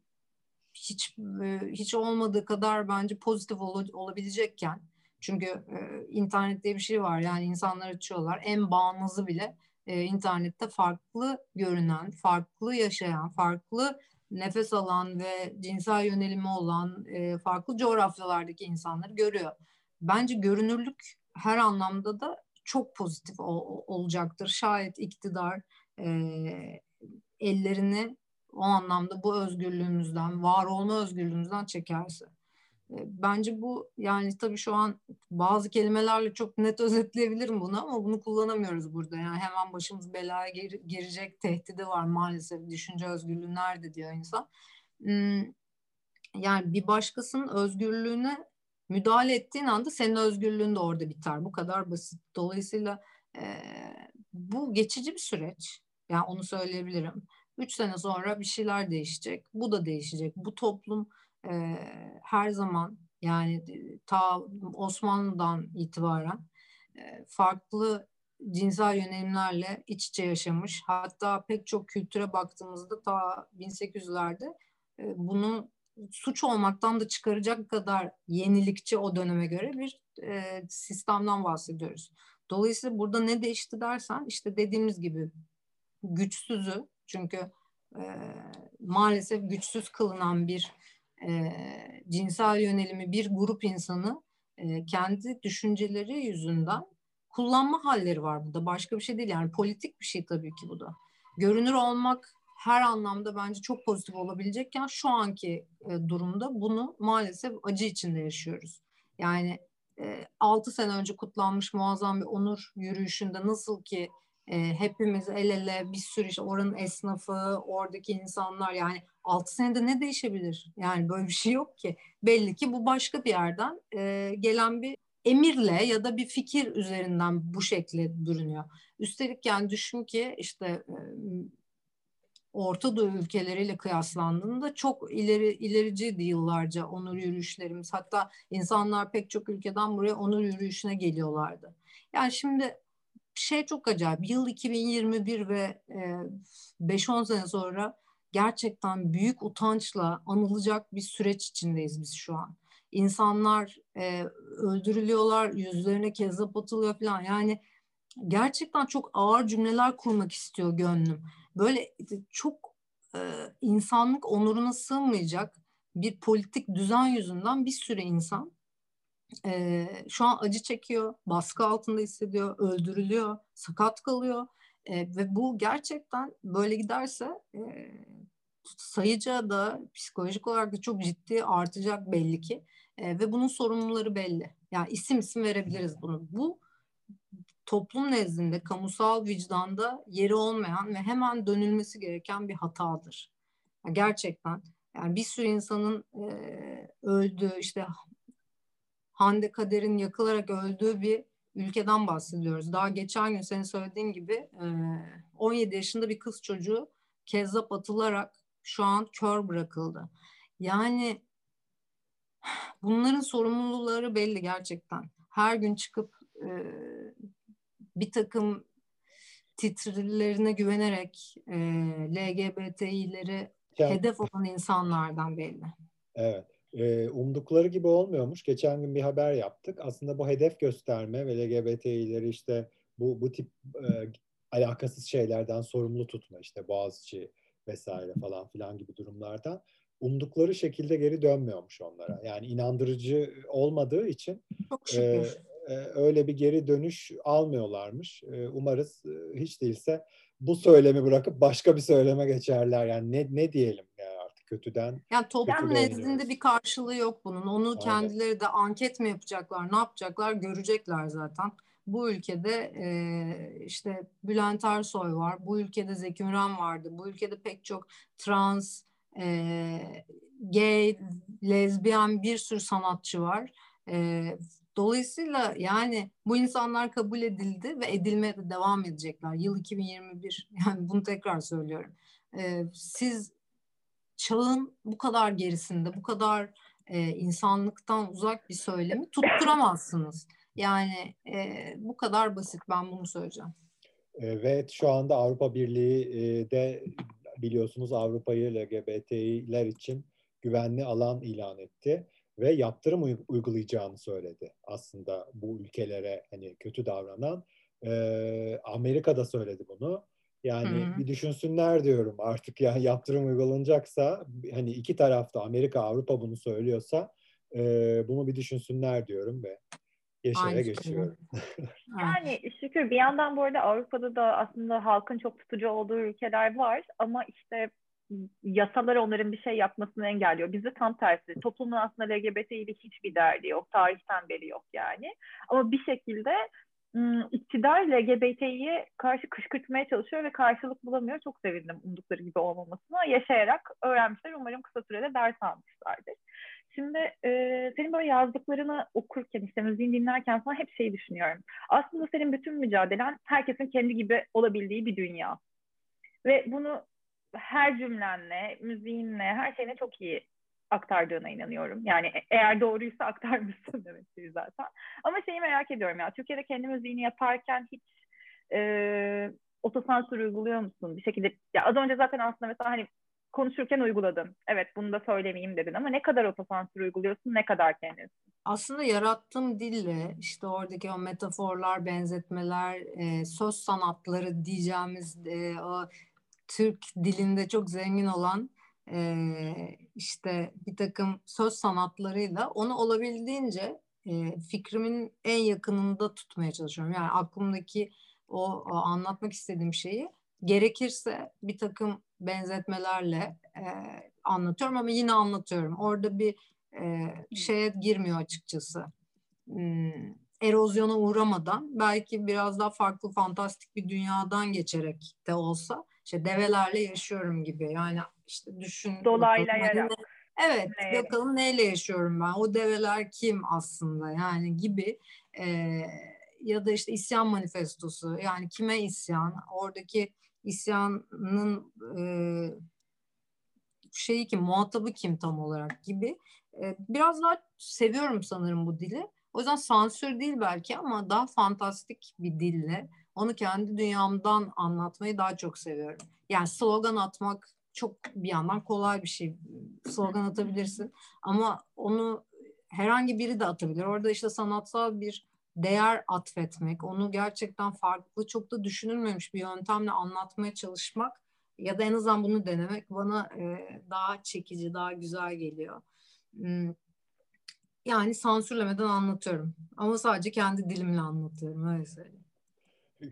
Speaker 3: hiç e, hiç olmadığı kadar bence pozitif ol, olabilecekken çünkü e, internet diye bir şey var yani insanlar açıyorlar en bağımlısı bile e, internette farklı görünen, farklı yaşayan, farklı nefes alan ve cinsel yönelimi olan e, farklı coğrafyalardaki insanları görüyor. Bence görünürlük her anlamda da çok pozitif ol, olacaktır. Şayet iktidar e, ellerini o anlamda bu özgürlüğümüzden, var olma özgürlüğümüzden çekerse. Bence bu yani tabii şu an bazı kelimelerle çok net özetleyebilirim bunu ama bunu kullanamıyoruz burada. Yani hemen başımız belaya gir, girecek tehdidi var maalesef. Düşünce özgürlüğü nerede diyor insan. Hmm, yani bir başkasının özgürlüğüne müdahale ettiğin anda senin özgürlüğün de orada biter. Bu kadar basit. Dolayısıyla e, bu geçici bir süreç. Yani onu söyleyebilirim. Üç sene sonra bir şeyler değişecek. Bu da değişecek. Bu toplum e, her zaman yani ta Osmanlı'dan itibaren e, farklı cinsel yönelimlerle iç içe yaşamış. Hatta pek çok kültüre baktığımızda ta 1800'lerde e, bunu suç olmaktan da çıkaracak kadar yenilikçi o döneme göre bir e, sistemden bahsediyoruz. Dolayısıyla burada ne değişti dersen işte dediğimiz gibi güçsüzü çünkü e, maalesef güçsüz kılınan bir e, cinsel yönelimi bir grup insanı e, kendi düşünceleri yüzünden kullanma halleri var burada. Başka bir şey değil yani politik bir şey tabii ki bu da. Görünür olmak her anlamda bence çok pozitif olabilecekken şu anki e, durumda bunu maalesef acı içinde yaşıyoruz. Yani e, 6 sene önce kutlanmış muazzam bir onur yürüyüşünde nasıl ki e, hepimiz el ele bir sürü işte oranın esnafı, oradaki insanlar yani 6 senede ne değişebilir? Yani böyle bir şey yok ki. Belli ki bu başka bir yerden e, gelen bir emirle ya da bir fikir üzerinden bu şekilde bürünüyor. Üstelik yani düşün ki işte e, Orta Doğu ülkeleriyle kıyaslandığında çok ileri ilericiydi yıllarca onur yürüyüşlerimiz. Hatta insanlar pek çok ülkeden buraya onur yürüyüşüne geliyorlardı. Yani şimdi şey çok acayip. Yıl 2021 ve e, 5-10 sene sonra gerçekten büyük utançla anılacak bir süreç içindeyiz biz şu an. İnsanlar e, öldürülüyorlar, yüzlerine kezzap atılıyor falan. Yani gerçekten çok ağır cümleler kurmak istiyor gönlüm. Böyle çok e, insanlık onuruna sığmayacak bir politik düzen yüzünden bir sürü insan e, şu an acı çekiyor, baskı altında hissediyor, öldürülüyor, sakat kalıyor. E, ve bu gerçekten böyle giderse e, sayıca da psikolojik olarak da çok ciddi artacak belli ki. E, ve bunun sorumluları belli. Yani isim isim verebiliriz bunu. Bu toplum nezdinde, kamusal vicdanda yeri olmayan ve hemen dönülmesi gereken bir hatadır. Gerçekten yani bir sürü insanın e, öldüğü, işte Hande Kader'in yakılarak öldüğü bir ülkeden bahsediyoruz. Daha geçen gün senin söylediğin gibi 17 yaşında bir kız çocuğu kezzap atılarak şu an kör bırakıldı. Yani bunların sorumluları belli gerçekten. Her gün çıkıp bir takım titrilerine güvenerek e, LGBTİ'leri
Speaker 2: Yani-
Speaker 3: hedef olan insanlardan belli.
Speaker 2: Evet. Ee, umdukları gibi olmuyormuş. Geçen gün bir haber yaptık. Aslında bu hedef gösterme ve LGBTİ'leri işte bu bu tip e, alakasız şeylerden sorumlu tutma işte Boğaziçi vesaire falan filan gibi durumlardan umdukları şekilde geri dönmüyormuş onlara. Yani inandırıcı olmadığı için e, e, öyle bir geri dönüş almıyorlarmış. E, umarız e, hiç değilse bu söylemi bırakıp başka bir söyleme geçerler. Yani ne ne diyelim kötüden
Speaker 3: Yani toplum nezdinde bir karşılığı yok bunun. Onu
Speaker 2: Aynen.
Speaker 3: kendileri de anket mi yapacaklar, ne yapacaklar görecekler zaten. Bu ülkede e, işte Bülent Ersoy var, bu ülkede Zeki Müren vardı, bu ülkede pek çok trans, e, gay, lezbiyen bir sürü sanatçı var. E, dolayısıyla yani bu insanlar kabul edildi ve edilmeye de devam edecekler. Yıl 2021 (laughs) yani bunu tekrar söylüyorum. E, siz çağın bu kadar gerisinde, bu kadar e, insanlıktan uzak bir söylemi tutturamazsınız. Yani e, bu kadar basit ben bunu söyleyeceğim.
Speaker 2: E, ve şu anda Avrupa Birliği e, de biliyorsunuz Avrupa'yı LGBT'ler için güvenli alan ilan etti ve yaptırım uy- uygulayacağını söyledi aslında bu ülkelere hani kötü davranan. E, Amerika da söyledi bunu. Yani
Speaker 3: Hı hı.
Speaker 2: bir düşünsünler diyorum artık yani (laughs) yaptırım uygulanacaksa hani iki tarafta Amerika Avrupa bunu söylüyorsa e, bunu bir düşünsünler diyorum ve Yaşar'a geçiyorum. (laughs)
Speaker 4: Yani şükür bir yandan bu arada Avrupa'da da aslında halkın çok tutucu olduğu ülkeler var ama işte yasalar onların bir şey yapmasını engelliyor. Bizde tam tersi. Toplumun aslında LGBT ile hiçbir derdi yok. Tarihten beri yok yani. Ama bir şekilde iktidar LGBT'ye karşı kışkırtmaya çalışıyor ve karşılık bulamıyor. Çok sevindim umdukları gibi olmamasına. Yaşayarak öğrenmişler. Umarım kısa sürede ders almışlardır. Şimdi e, senin böyle yazdıklarını okurken işte müziğini dinlerken falan hep şeyi düşünüyorum. Aslında senin bütün mücadelen herkesin kendi gibi olabildiği bir dünya. Ve bunu her cümlenle, müziğinle, her şeyine çok iyi aktardığına inanıyorum. Yani e- eğer doğruysa aktarmışsın (laughs) demektir zaten. Ama şeyi merak ediyorum ya, Türkiye'de kendi müziğini yaparken hiç e, otosansür uyguluyor musun? Bir şekilde, ya az önce zaten aslında mesela hani konuşurken uyguladın. Evet bunu da söylemeyeyim dedin ama ne kadar otosansür uyguluyorsun, ne kadar kendin?
Speaker 3: Aslında yarattığım dille işte oradaki o metaforlar, benzetmeler, e, söz sanatları diyeceğimiz e, o Türk dilinde çok zengin olan e, işte bir takım söz sanatlarıyla onu olabildiğince e, fikrimin en yakınında tutmaya çalışıyorum. Yani aklımdaki o, o anlatmak istediğim şeyi gerekirse bir takım benzetmelerle e, anlatıyorum ama yine anlatıyorum. Orada bir e, şeye girmiyor açıkçası. Hmm, erozyona uğramadan belki biraz daha farklı fantastik bir dünyadan geçerek de olsa işte develerle yaşıyorum gibi. Yani işte düşün.
Speaker 4: Dolaylayarak.
Speaker 3: bakalım hani- Evet,
Speaker 4: Ne-
Speaker 3: bakalım neyle yaşıyorum ben? O develer kim aslında? Yani gibi e, ya da işte isyan manifestosu. Yani kime isyan? Oradaki isyanın e, şeyi kim, muhatabı kim tam olarak gibi. E, biraz daha seviyorum sanırım bu dili. O yüzden sansür değil belki ama daha fantastik bir dille onu kendi dünyamdan anlatmayı daha çok seviyorum. Yani slogan atmak çok bir yandan kolay bir şey. Slogan atabilirsin ama onu herhangi biri de atabilir. Orada işte sanatsal bir değer atfetmek, onu gerçekten farklı, çok da düşünülmemiş bir yöntemle anlatmaya çalışmak ya da en azından bunu denemek bana e, daha çekici, daha güzel geliyor. Hmm. Yani sansürlemeden anlatıyorum. Ama sadece kendi dilimle anlatıyorum. Öyle söyleyeyim.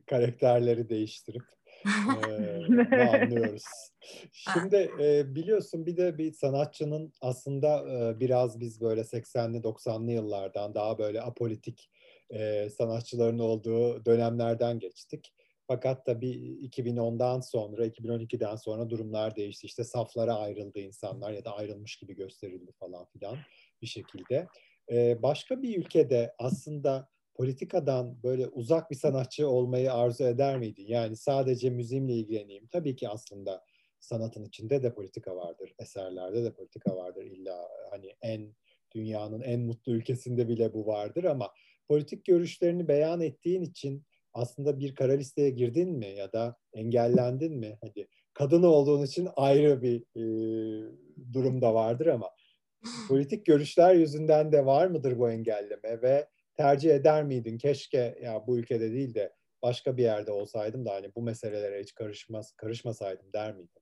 Speaker 2: Karakterleri değiştirip e, bunu anlıyoruz. (laughs) Şimdi e, biliyorsun bir de bir sanatçının aslında e, biraz biz böyle 80'li 90'lı yıllardan daha böyle apolitik e, sanatçıların olduğu dönemlerden geçtik. Fakat tabii 2010'dan sonra, 2012'den sonra durumlar değişti. İşte saflara ayrıldı insanlar ya da ayrılmış gibi gösterildi falan filan bir şekilde. Ee, başka bir ülkede aslında politikadan böyle uzak bir sanatçı olmayı arzu eder miydin? Yani sadece müziğimle ilgileneyim. Tabii ki aslında sanatın içinde de politika vardır. Eserlerde de politika vardır. İlla hani en dünyanın en mutlu ülkesinde bile bu vardır ama politik görüşlerini beyan ettiğin için aslında bir kara listeye girdin mi ya da engellendin mi? Hadi kadın olduğun için ayrı bir e, durum da vardır ama politik görüşler yüzünden de var mıdır bu engelleme ve tercih eder miydin? Keşke ya bu ülkede değil de başka bir yerde olsaydım da hani bu meselelere hiç karışmaz karışmasaydım der miydin?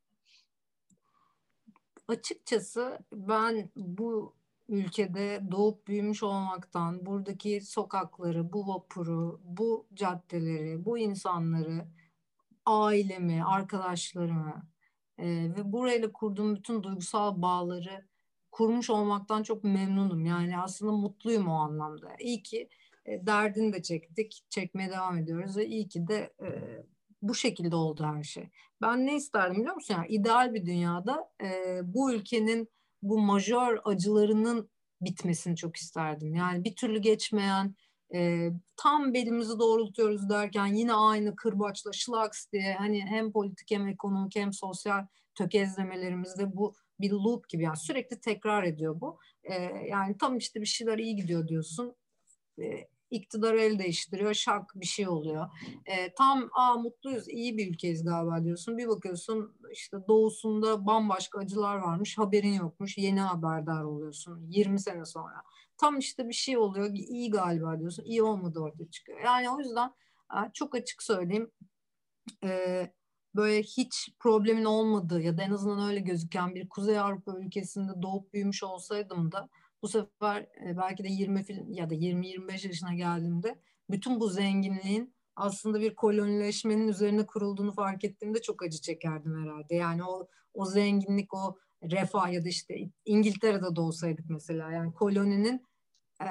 Speaker 3: Açıkçası ben bu ülkede doğup büyümüş olmaktan, buradaki sokakları, bu vapuru, bu caddeleri, bu insanları, ailemi, arkadaşlarımı e, ve burayla kurduğum bütün duygusal bağları kurmuş olmaktan çok memnunum. Yani aslında mutluyum o anlamda. İyi ki e, derdini de çektik, çekmeye devam ediyoruz ve iyi ki de e, bu şekilde oldu her şey. Ben ne isterdim biliyor musun? Yani ideal bir dünyada e, bu ülkenin bu majör acılarının bitmesini çok isterdim. Yani bir türlü geçmeyen, e, tam belimizi doğrultuyoruz derken yine aynı kırbaçla şlaks diye hani hem politik hem ekonomik hem sosyal tökezlemelerimizde bu bir loop gibi yani sürekli tekrar ediyor bu. E, yani tam işte bir şeyler iyi gidiyor diyorsun. E, iktidar el değiştiriyor, şak bir şey oluyor. E, tam aa mutluyuz, iyi bir ülkeyiz galiba diyorsun. Bir bakıyorsun işte doğusunda bambaşka acılar varmış, haberin yokmuş, yeni haberdar oluyorsun 20 sene sonra. Tam işte bir şey oluyor, iyi galiba diyorsun, iyi olmadı ortaya çıkıyor. Yani o yüzden çok açık söyleyeyim, e, böyle hiç problemin olmadığı ya da en azından öyle gözüken bir Kuzey Avrupa ülkesinde doğup büyümüş olsaydım da bu sefer e, belki de 20 ya da 20-25 yaşına geldiğimde bütün bu zenginliğin aslında bir kolonileşmenin üzerine kurulduğunu fark ettiğimde çok acı çekerdim herhalde. Yani o o zenginlik, o refah ya da işte İngiltere'de de olsaydık mesela yani koloninin e,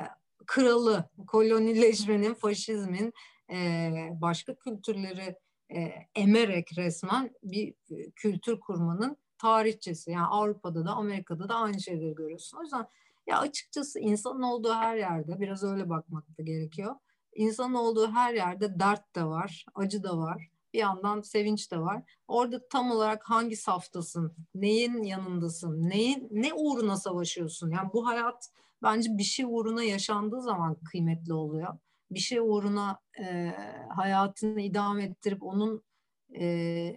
Speaker 3: kralı, kolonileşmenin, faşizmin e, başka kültürleri e, emerek resmen bir e, kültür kurmanın tarihçesi. Yani Avrupa'da da Amerika'da da aynı şeyleri görüyorsun. O yüzden ya açıkçası insanın olduğu her yerde biraz öyle bakmak da gerekiyor. İnsanın olduğu her yerde dert de var, acı da var. Bir yandan sevinç de var. Orada tam olarak hangi saftasın, neyin yanındasın, neyin ne uğruna savaşıyorsun? Yani bu hayat bence bir şey uğruna yaşandığı zaman kıymetli oluyor. Bir şey uğruna e, hayatını idame ettirip onun e,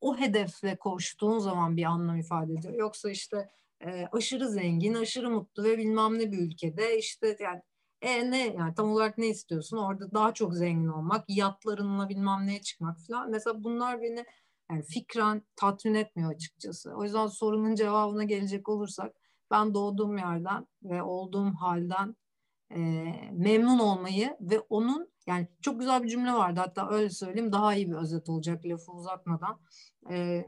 Speaker 3: o hedefle koştuğun zaman bir anlam ifade ediyor. Yoksa işte e, aşırı zengin, aşırı mutlu ve bilmem ne bir ülkede işte yani e ne yani tam olarak ne istiyorsun? Orada daha çok zengin olmak, yatlarınla bilmem neye çıkmak falan. Mesela bunlar beni yani fikren tatmin etmiyor açıkçası. O yüzden sorunun cevabına gelecek olursak ben doğduğum yerden ve olduğum halden e, memnun olmayı ve onun yani çok güzel bir cümle vardı hatta öyle söyleyeyim daha iyi bir özet olacak lafı uzatmadan. E,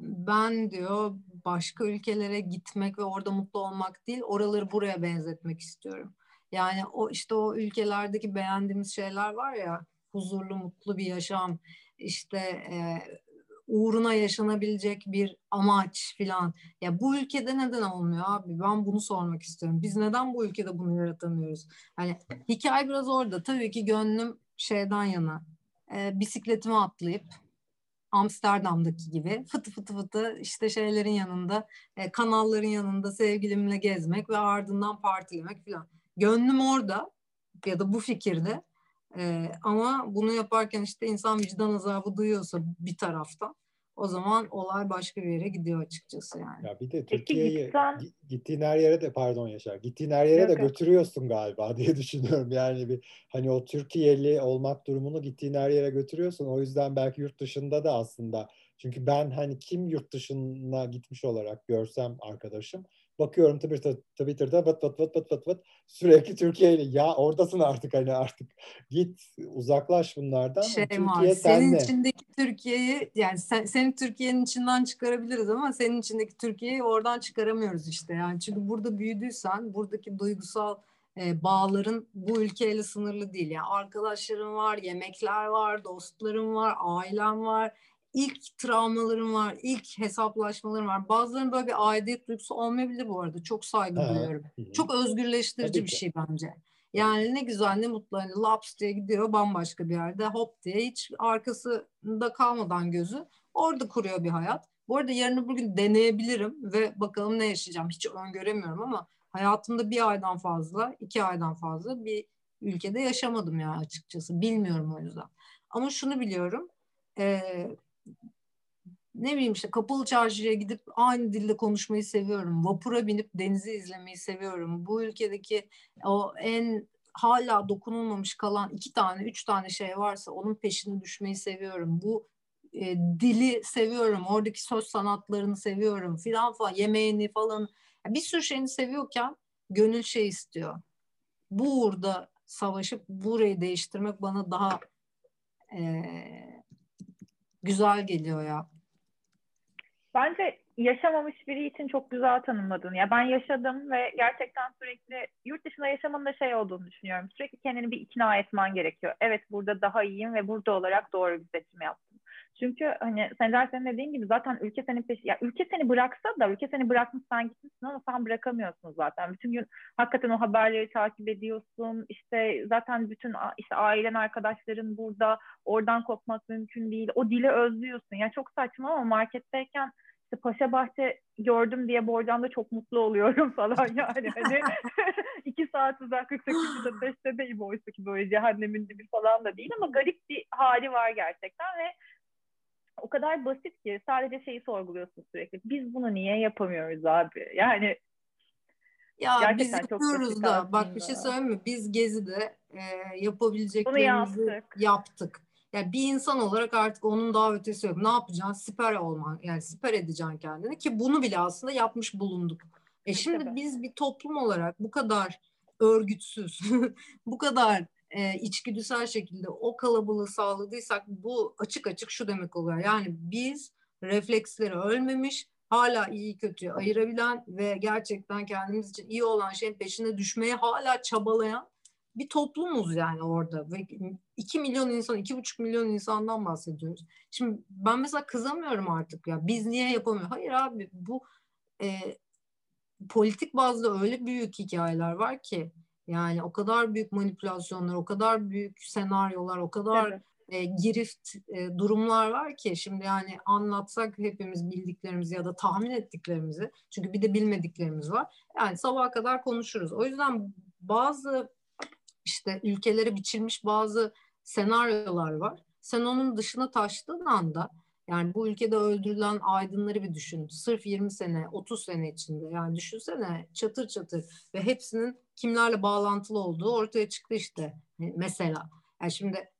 Speaker 3: ben diyor başka ülkelere gitmek ve orada mutlu olmak değil oraları buraya benzetmek istiyorum. Yani o işte o ülkelerdeki beğendiğimiz şeyler var ya huzurlu mutlu bir yaşam işte e, uğruna yaşanabilecek bir amaç filan. Ya bu ülkede neden olmuyor abi? Ben bunu sormak istiyorum. Biz neden bu ülkede bunu yaratamıyoruz? Hani hikaye biraz orada. Tabii ki gönlüm şeyden yana. E, bisikletimi atlayıp Amsterdam'daki gibi fıtı fıtı fıtı işte şeylerin yanında e, kanalların yanında sevgilimle gezmek ve ardından partilemek falan. Gönlüm orada ya da bu fikirde e, ama bunu yaparken işte insan vicdan azabı duyuyorsa bir taraftan o zaman olay başka bir yere gidiyor açıkçası yani.
Speaker 2: Ya bir de Türkiye'yi gittiğin her yere de pardon Yaşar gittiğin her yere de götürüyorsun galiba (laughs) diye düşünüyorum. Yani bir hani o Türkiye'li olmak durumunu gittiğin her yere götürüyorsun. O yüzden belki yurt dışında da aslında çünkü ben hani kim yurt dışına gitmiş olarak görsem arkadaşım bakıyorum Twitter'da, vıt vıt vıt vıt vıt vıt sürekli Türkiye ile ya oradasın artık hani artık git uzaklaş bunlardan.
Speaker 3: Şey Türkiye var, senin senle. içindeki Türkiye'yi yani sen, senin Türkiye'nin içinden çıkarabiliriz ama senin içindeki Türkiye'yi oradan çıkaramıyoruz işte yani çünkü burada büyüdüysen buradaki duygusal e, bağların bu ülkeyle sınırlı değil yani arkadaşlarım var, yemekler var, dostlarım var, ailem var ilk travmalarım var, ilk hesaplaşmalarım var. Bazılarının böyle bir aidiyet duygusu olmayabilir bu arada. Çok saygı ha. duyuyorum. Hı-hı. Çok özgürleştirici Tabii bir ki. şey bence. Yani ne güzel ne mutlu hani laps diye gidiyor bambaşka bir yerde hop diye hiç arkasında kalmadan gözü orada kuruyor bir hayat. Bu arada yarın bugün deneyebilirim ve bakalım ne yaşayacağım hiç öngöremiyorum ama hayatımda bir aydan fazla iki aydan fazla bir ülkede yaşamadım ya açıkçası. Bilmiyorum o yüzden. Ama şunu biliyorum. E, ne bileyim işte kapalı çarşıya gidip aynı dilde konuşmayı seviyorum. Vapura binip denizi izlemeyi seviyorum. Bu ülkedeki o en hala dokunulmamış kalan iki tane, üç tane şey varsa onun peşine düşmeyi seviyorum. Bu e, dili seviyorum. Oradaki söz sanatlarını seviyorum filan falan. Yemeğini falan. bir sürü şeyini seviyorken gönül şey istiyor. Bu uğurda savaşıp burayı değiştirmek bana daha e, güzel geliyor ya.
Speaker 4: Bence yaşamamış biri için çok güzel tanımladın. Ya ben yaşadım ve gerçekten sürekli yurt dışında yaşamanın da şey olduğunu düşünüyorum. Sürekli kendini bir ikna etmen gerekiyor. Evet burada daha iyiyim ve burada olarak doğru bir seçim yaptım. Çünkü hani Sencer senin dediğin gibi zaten ülke senin peşi, ya ülke seni bıraksa da ülke seni bırakmış sen gitmişsin ama sen bırakamıyorsun zaten. Bütün gün hakikaten o haberleri takip ediyorsun. İşte zaten bütün işte ailen, arkadaşların burada. Oradan kopmak mümkün değil. O dili özlüyorsun. Ya çok saçma ama marketteyken işte Paşa Bahçe gördüm diye Borcan'da çok mutlu oluyorum (laughs) falan yani. Hani (laughs) iki saat uzak 48'de 5'te deyim oysa ki böyle cehennemin dibi falan da değil ama garip bir hali var gerçekten ve o kadar basit ki sadece şeyi sorguluyorsun sürekli. Biz bunu niye yapamıyoruz abi? Yani
Speaker 3: ya Gerçekten biz yapıyoruz da bak bir şey söyleyeyim mi? Biz Gezi'de e, yapabileceklerimizi yaptık. yaptık. Yani bir insan olarak artık onun daha ötesi yok. Ne yapacaksın? Siper olman. Yani siper edeceksin kendini ki bunu bile aslında yapmış bulunduk. E şimdi Tabii. biz bir toplum olarak bu kadar örgütsüz, (laughs) bu kadar e, içgüdüsel şekilde o kalabalığı sağladıysak bu açık açık şu demek oluyor. Yani biz refleksleri ölmemiş, hala iyi kötüyü ayırabilen ve gerçekten kendimiz için iyi olan şeyin peşine düşmeye hala çabalayan bir toplumuz yani orada ve 2 milyon insan, 2,5 milyon insandan bahsediyoruz. Şimdi ben mesela kızamıyorum artık ya biz niye yapamıyoruz? Hayır abi bu e, politik bazda öyle büyük hikayeler var ki yani o kadar büyük manipülasyonlar, o kadar büyük senaryolar, o kadar evet. e, girift e, durumlar var ki şimdi yani anlatsak hepimiz bildiklerimizi ya da tahmin ettiklerimizi çünkü bir de bilmediklerimiz var. Yani sabaha kadar konuşuruz. O yüzden bazı işte ülkelere biçilmiş bazı senaryolar var. Sen onun dışına taştığın anda yani bu ülkede öldürülen aydınları bir düşün. Sırf 20 sene, 30 sene içinde. Yani düşünsene çatır çatır ve hepsinin kimlerle bağlantılı olduğu ortaya çıktı işte mesela. Yani şimdi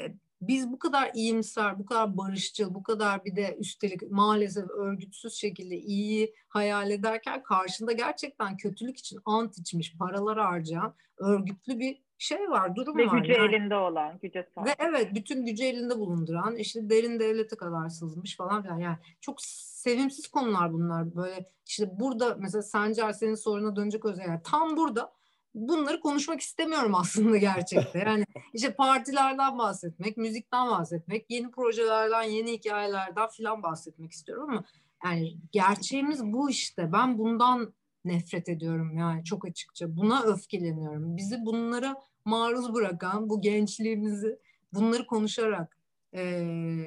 Speaker 3: e, biz bu kadar iyimser, bu kadar barışçıl, bu kadar bir de üstelik maalesef örgütsüz şekilde iyi hayal ederken karşında gerçekten kötülük için ant içmiş, paralar harcayan örgütlü bir şey var, durum
Speaker 4: Ve
Speaker 3: var.
Speaker 4: Ve gücü yani. elinde olan, güce
Speaker 3: sahip. Ve evet, bütün gücü elinde bulunduran, işte derin devlete kadar sızmış falan filan. Yani çok sevimsiz konular bunlar. Böyle işte burada mesela Sancar senin soruna dönecek özel. Yani tam burada bunları konuşmak istemiyorum aslında gerçekten. (laughs) Yani işte partilerden bahsetmek, müzikten bahsetmek, yeni projelerden, yeni hikayelerden filan bahsetmek istiyorum ama yani gerçeğimiz bu işte. Ben bundan nefret ediyorum yani çok açıkça. Buna öfkeleniyorum. Bizi bunlara maruz bırakan bu gençliğimizi bunları konuşarak e,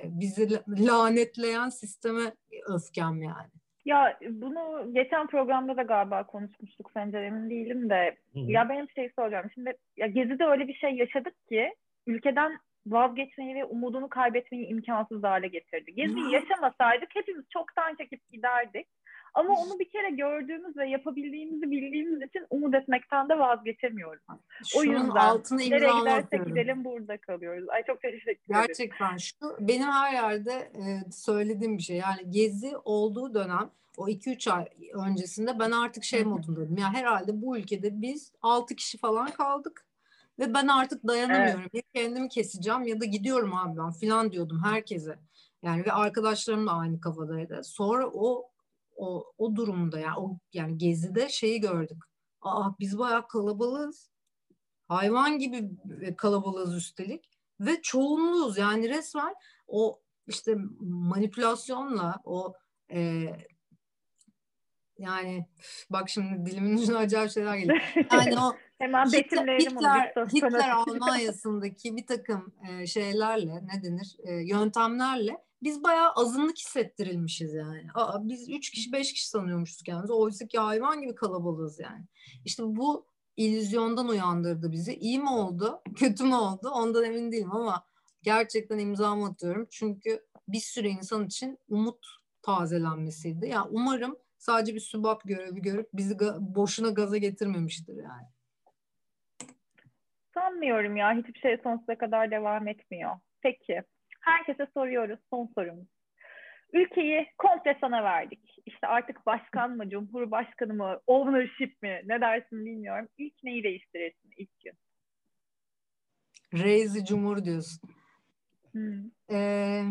Speaker 3: bizi lanetleyen sisteme öfkem yani.
Speaker 4: Ya bunu geçen programda da galiba konuşmuştuk sence emin değilim de. Hı-hı. Ya benim şey soracağım. Şimdi ya Gezi'de öyle bir şey yaşadık ki ülkeden vazgeçmeyi ve umudunu kaybetmeyi imkansız hale getirdi. Gezi'yi yaşamasaydık hepimiz çoktan çekip giderdik. Ama onu bir kere gördüğümüz ve yapabildiğimizi bildiğimiz için umut etmekten de vazgeçemiyoruz.
Speaker 3: O yüzden altını nereye gidersek
Speaker 4: gidelim burada kalıyoruz. Ay çok teşekkür ederim.
Speaker 3: Gerçekten şu benim her yerde e, söylediğim bir şey. Yani gezi olduğu dönem o 2-3 ay öncesinde ben artık şey modundaydım. Ya herhalde bu ülkede biz 6 kişi falan kaldık. Ve ben artık dayanamıyorum. Evet. Ya kendimi keseceğim ya da gidiyorum abi ben falan diyordum herkese. Yani ve arkadaşlarım da aynı kafadaydı. Sonra o o, o durumda yani o yani gezide şeyi gördük. Aa biz bayağı kalabalığız. Hayvan gibi kalabalığız üstelik ve çoğunluğuz yani resmen o işte manipülasyonla o e, yani bak şimdi dilimin ucuna acayip şeyler geliyor. (laughs) Yani o
Speaker 4: Hemen Hitler,
Speaker 3: Hitler, Hitler Almanya'sındaki bir takım e, şeylerle ne denir e, yöntemlerle biz bayağı azınlık hissettirilmişiz yani. Aa, biz üç kişi beş kişi sanıyormuşuz kendimizi. Oysa ki hayvan gibi kalabalığız yani. İşte bu illüzyondan uyandırdı bizi. İyi mi oldu, (laughs) kötü mü oldu ondan emin değilim ama gerçekten imzamı atıyorum. Çünkü bir sürü insan için umut tazelenmesiydi. Ya yani umarım sadece bir sübap görevi görüp bizi ga- boşuna gaza getirmemiştir yani.
Speaker 4: Sanmıyorum ya. Hiçbir şey sonsuza kadar devam etmiyor. Peki. Herkese soruyoruz. Son sorumuz. Ülkeyi komple sana verdik. İşte artık başkan mı, cumhurbaşkanı mı, ownership mi ne dersin bilmiyorum. İlk neyi değiştirirsin ilk gün?
Speaker 3: Reisi Cumhur diyorsun.
Speaker 4: Hmm.
Speaker 3: Ee,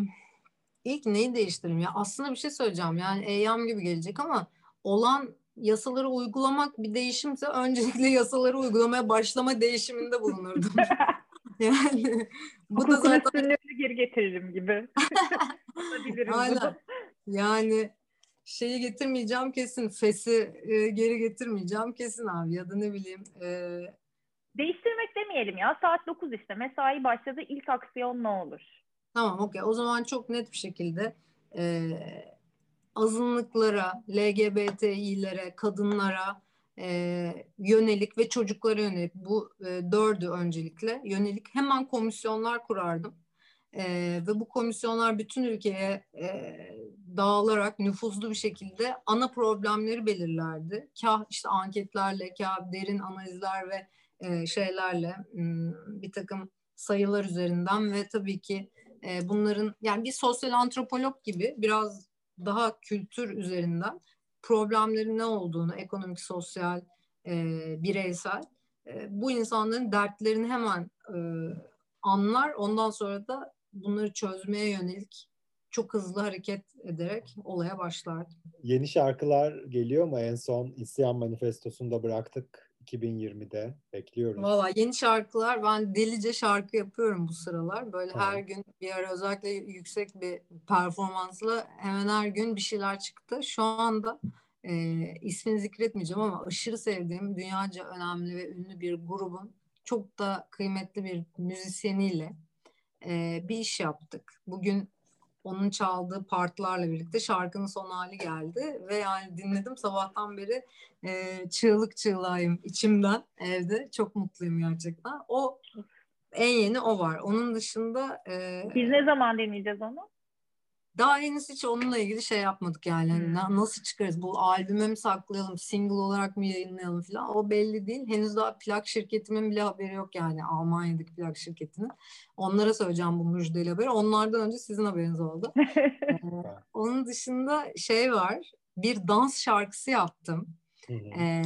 Speaker 3: ilk neyi değiştiririm ya? Aslında bir şey söyleyeceğim. Yani eyyam gibi gelecek ama olan yasaları uygulamak bir değişimse öncelikle yasaları uygulamaya başlama değişiminde bulunurdum. (laughs) yani
Speaker 4: bu da zaten geri getiririm gibi. (laughs)
Speaker 3: Aynen. Yani şeyi getirmeyeceğim kesin. Fes'i e, geri getirmeyeceğim kesin abi ya da ne bileyim. E...
Speaker 4: Değiştirmek demeyelim ya. Saat 9 işte. Mesai başladı. İlk aksiyon ne olur?
Speaker 3: Tamam okey. O zaman çok net bir şekilde e, azınlıklara, LGBTİ'lere, kadınlara e, yönelik ve çocuklara yönelik bu e, dördü öncelikle yönelik hemen komisyonlar kurardım. E, ve bu komisyonlar bütün ülkeye e, dağılarak nüfuzlu bir şekilde ana problemleri belirlerdi. Kah işte anketlerle, kah derin analizler ve e, şeylerle bir takım sayılar üzerinden ve tabii ki e, bunların yani bir sosyal antropolog gibi biraz daha kültür üzerinden problemlerin ne olduğunu ekonomik, sosyal, e, bireysel e, bu insanların dertlerini hemen e, anlar. Ondan sonra da bunları çözmeye yönelik çok hızlı hareket ederek olaya başlardı.
Speaker 2: Yeni şarkılar geliyor mu? En son İsyan Manifestosu'nda bıraktık 2020'de. Bekliyoruz.
Speaker 3: Valla yeni şarkılar ben delice şarkı yapıyorum bu sıralar. Böyle tamam. her gün bir ara özellikle yüksek bir performansla hemen her gün bir şeyler çıktı. Şu anda e, ismini zikretmeyeceğim ama aşırı sevdiğim dünyaca önemli ve ünlü bir grubun çok da kıymetli bir müzisyeniyle bir iş yaptık. Bugün onun çaldığı partlarla birlikte şarkının son hali geldi ve yani dinledim sabahtan beri e, çığlık çığlayım içimden evde çok mutluyum gerçekten. O en yeni o var. Onun dışında e,
Speaker 4: biz ne zaman dinleyeceğiz onu?
Speaker 3: Daha henüz hiç onunla ilgili şey yapmadık yani. Hani hmm. nasıl çıkarız? Bu albüme mi saklayalım? Single olarak mı yayınlayalım falan? O belli değil. Henüz daha plak şirketimin bile haberi yok yani. Almanya'daki plak şirketinin. Onlara söyleyeceğim bu müjdeli haberi. Onlardan önce sizin haberiniz oldu. (laughs) ee, onun dışında şey var. Bir dans şarkısı yaptım. ee,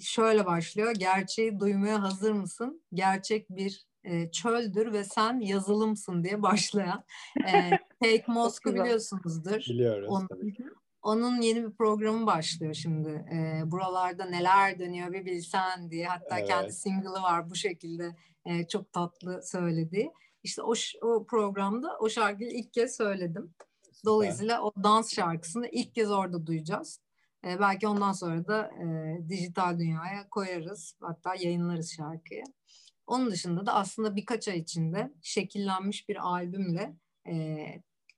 Speaker 3: şöyle başlıyor. Gerçeği duymaya hazır mısın? Gerçek bir e, çöldür ve sen yazılımsın diye başlayan e, (laughs) Take Moscow biliyorsunuzdur.
Speaker 2: Biliyoruz
Speaker 3: onun,
Speaker 2: tabii
Speaker 3: Onun yeni bir programı başlıyor şimdi. E, buralarda neler dönüyor bir bilsen diye. Hatta evet. kendi single'ı var bu şekilde e, çok tatlı söylediği. İşte o, o programda o şarkıyı ilk kez söyledim. Dolayısıyla o dans şarkısını ilk kez orada duyacağız. E, belki ondan sonra da e, dijital dünyaya koyarız. Hatta yayınlarız şarkıyı. Onun dışında da aslında birkaç ay içinde şekillenmiş bir albümle e,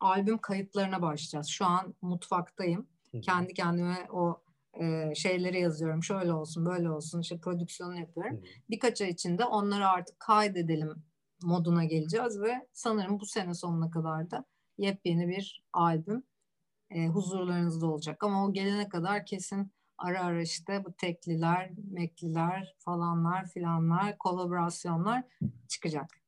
Speaker 3: albüm kayıtlarına başlayacağız. Şu an mutfaktayım. Hı. Kendi kendime o e, şeyleri yazıyorum. Şöyle olsun, böyle olsun. İşte prodüksiyonu yapıyorum. Hı. Birkaç ay içinde onları artık kaydedelim moduna geleceğiz ve sanırım bu sene sonuna kadar da yepyeni bir albüm e, huzurlarınızda olacak. Ama o gelene kadar kesin ara ara işte bu tekliler, mekliler falanlar filanlar, kolaborasyonlar çıkacak.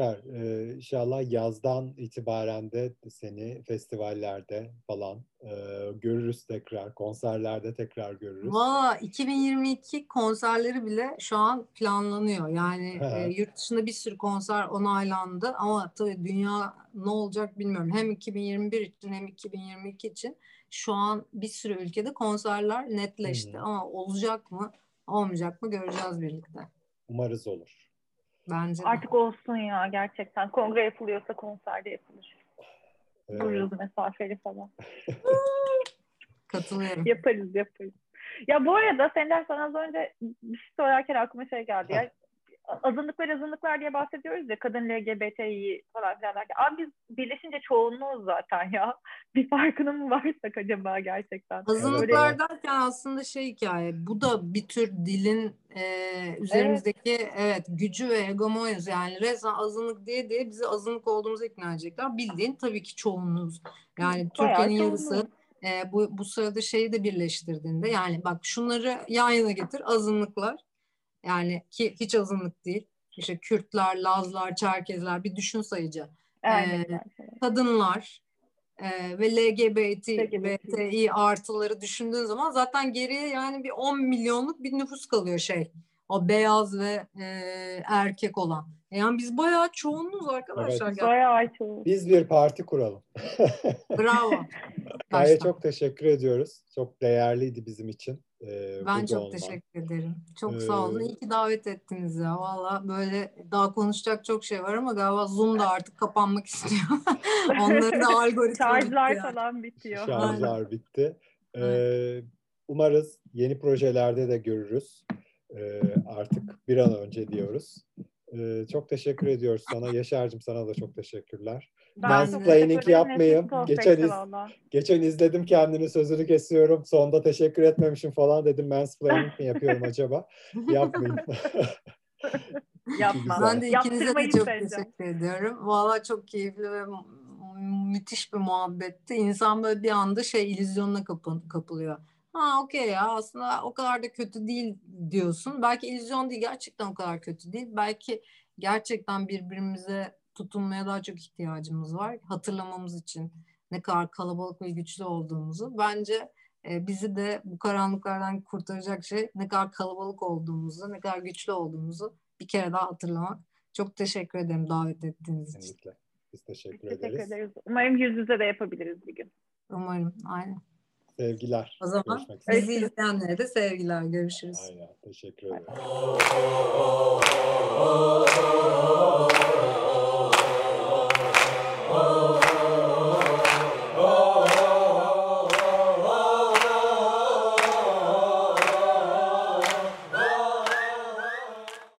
Speaker 2: Süper. Ee, inşallah yazdan itibaren de seni festivallerde falan e, görürüz tekrar. Konserlerde tekrar görürüz.
Speaker 3: Valla 2022 konserleri bile şu an planlanıyor. Yani e, yurt dışında bir sürü konser onaylandı ama tabii dünya ne olacak bilmiyorum. Hem 2021 için hem 2022 için şu an bir sürü ülkede konserler netleşti. Hmm. Ama olacak mı olmayacak mı göreceğiz birlikte.
Speaker 2: Umarız olur.
Speaker 3: Bence de.
Speaker 4: Artık olsun ya gerçekten. Kongre yapılıyorsa konserde yapılır. Evet. Dururuz mesafeli falan. (laughs)
Speaker 3: Katılıyorum.
Speaker 4: yaparız yaparız. Ya bu arada senden sana az önce bir şey sorarken aklıma şey geldi. Ya, azınlıklar azınlıklar diye bahsediyoruz ya kadın LGBTİ falan filan derken. Abi biz birleşince çoğunluğuz zaten ya. (laughs) Bir farkının mı varsak acaba gerçekten?
Speaker 3: Azınlıklar
Speaker 4: Öyle-
Speaker 3: derken aslında şey hikaye bu da bir tür dilin e, üzerimizdeki evet. gücü ve hegemonyası yani resmen azınlık diye diye bizi azınlık olduğumuzu ikna edecekler. Bildiğin tabii ki çoğunluğuz. Yani Türkiye'nin yarısı e, bu, bu sırada şeyi de birleştirdiğinde yani bak şunları yan yana getir azınlıklar yani ki hiç azınlık değil. İşte Kürtler, Lazlar, Çerkezler bir düşün sayıca.
Speaker 4: Aynen.
Speaker 3: Ee, kadınlar e, ve LGBT,
Speaker 4: LGBT.
Speaker 3: BTİ artıları düşündüğün zaman zaten geriye yani bir 10 milyonluk bir nüfus kalıyor şey. O beyaz ve e, erkek olan. Yani biz bayağı çoğunluğuz arkadaşlar.
Speaker 2: Evet.
Speaker 3: Ya,
Speaker 4: Bayağı çoğu.
Speaker 2: Biz bir parti kuralım.
Speaker 3: Bravo. (laughs)
Speaker 2: Gaye çok teşekkür ediyoruz. Çok değerliydi bizim için. E,
Speaker 3: Ben çok
Speaker 2: olman.
Speaker 3: teşekkür ederim. Çok sağ olun.
Speaker 2: Ee,
Speaker 3: İyi ki davet ettiniz ya. Valla böyle daha konuşacak çok şey var ama galiba Zoom da artık kapanmak istiyor. (laughs) Onların da (laughs) algoritma
Speaker 4: Şarjlar
Speaker 3: bitti
Speaker 4: falan bitiyor.
Speaker 2: Şarjlar bitti. Ee, umarız yeni projelerde de görürüz. Ee, artık bir an önce diyoruz. Ee, çok teşekkür ediyoruz sana. Yaşar'cığım sana da çok teşekkürler.
Speaker 4: Ben
Speaker 2: Mansplaining yapmayayım. Geçen iz-. Geçen izledim kendini sözünü kesiyorum. Sonda teşekkür etmemişim falan dedim. Mansplaining mi yapıyorum acaba? (laughs) Yapmayayım. (laughs)
Speaker 4: Yapma.
Speaker 3: Ben de ikinize de çok
Speaker 4: seveceğim.
Speaker 3: teşekkür ediyorum. Valla çok keyifli ve mü- müthiş bir muhabbetti. İnsan böyle bir anda şey illüzyonuna kapı- kapılıyor. Ha okey ya aslında o kadar da kötü değil diyorsun. Belki illüzyon değil gerçekten o kadar kötü değil. Belki gerçekten birbirimize tutunmaya daha çok ihtiyacımız var. Hatırlamamız için ne kadar kalabalık ve güçlü olduğumuzu. Bence e, bizi de bu karanlıklardan kurtaracak şey ne kadar kalabalık olduğumuzu, ne kadar güçlü olduğumuzu bir kere daha hatırlamak. Çok teşekkür ederim davet ettiğiniz için.
Speaker 2: Kesinlikle. Biz
Speaker 4: Biz
Speaker 2: teşekkür
Speaker 4: teşekkür
Speaker 2: ederiz.
Speaker 4: ederiz. Umarım yüz yüze de yapabiliriz bir gün.
Speaker 3: Umarım. Aynen.
Speaker 2: Sevgiler.
Speaker 3: O zaman bizi izleyenlere de sevgiler. Görüşürüz.
Speaker 2: Aynen. Teşekkür ederim. (laughs)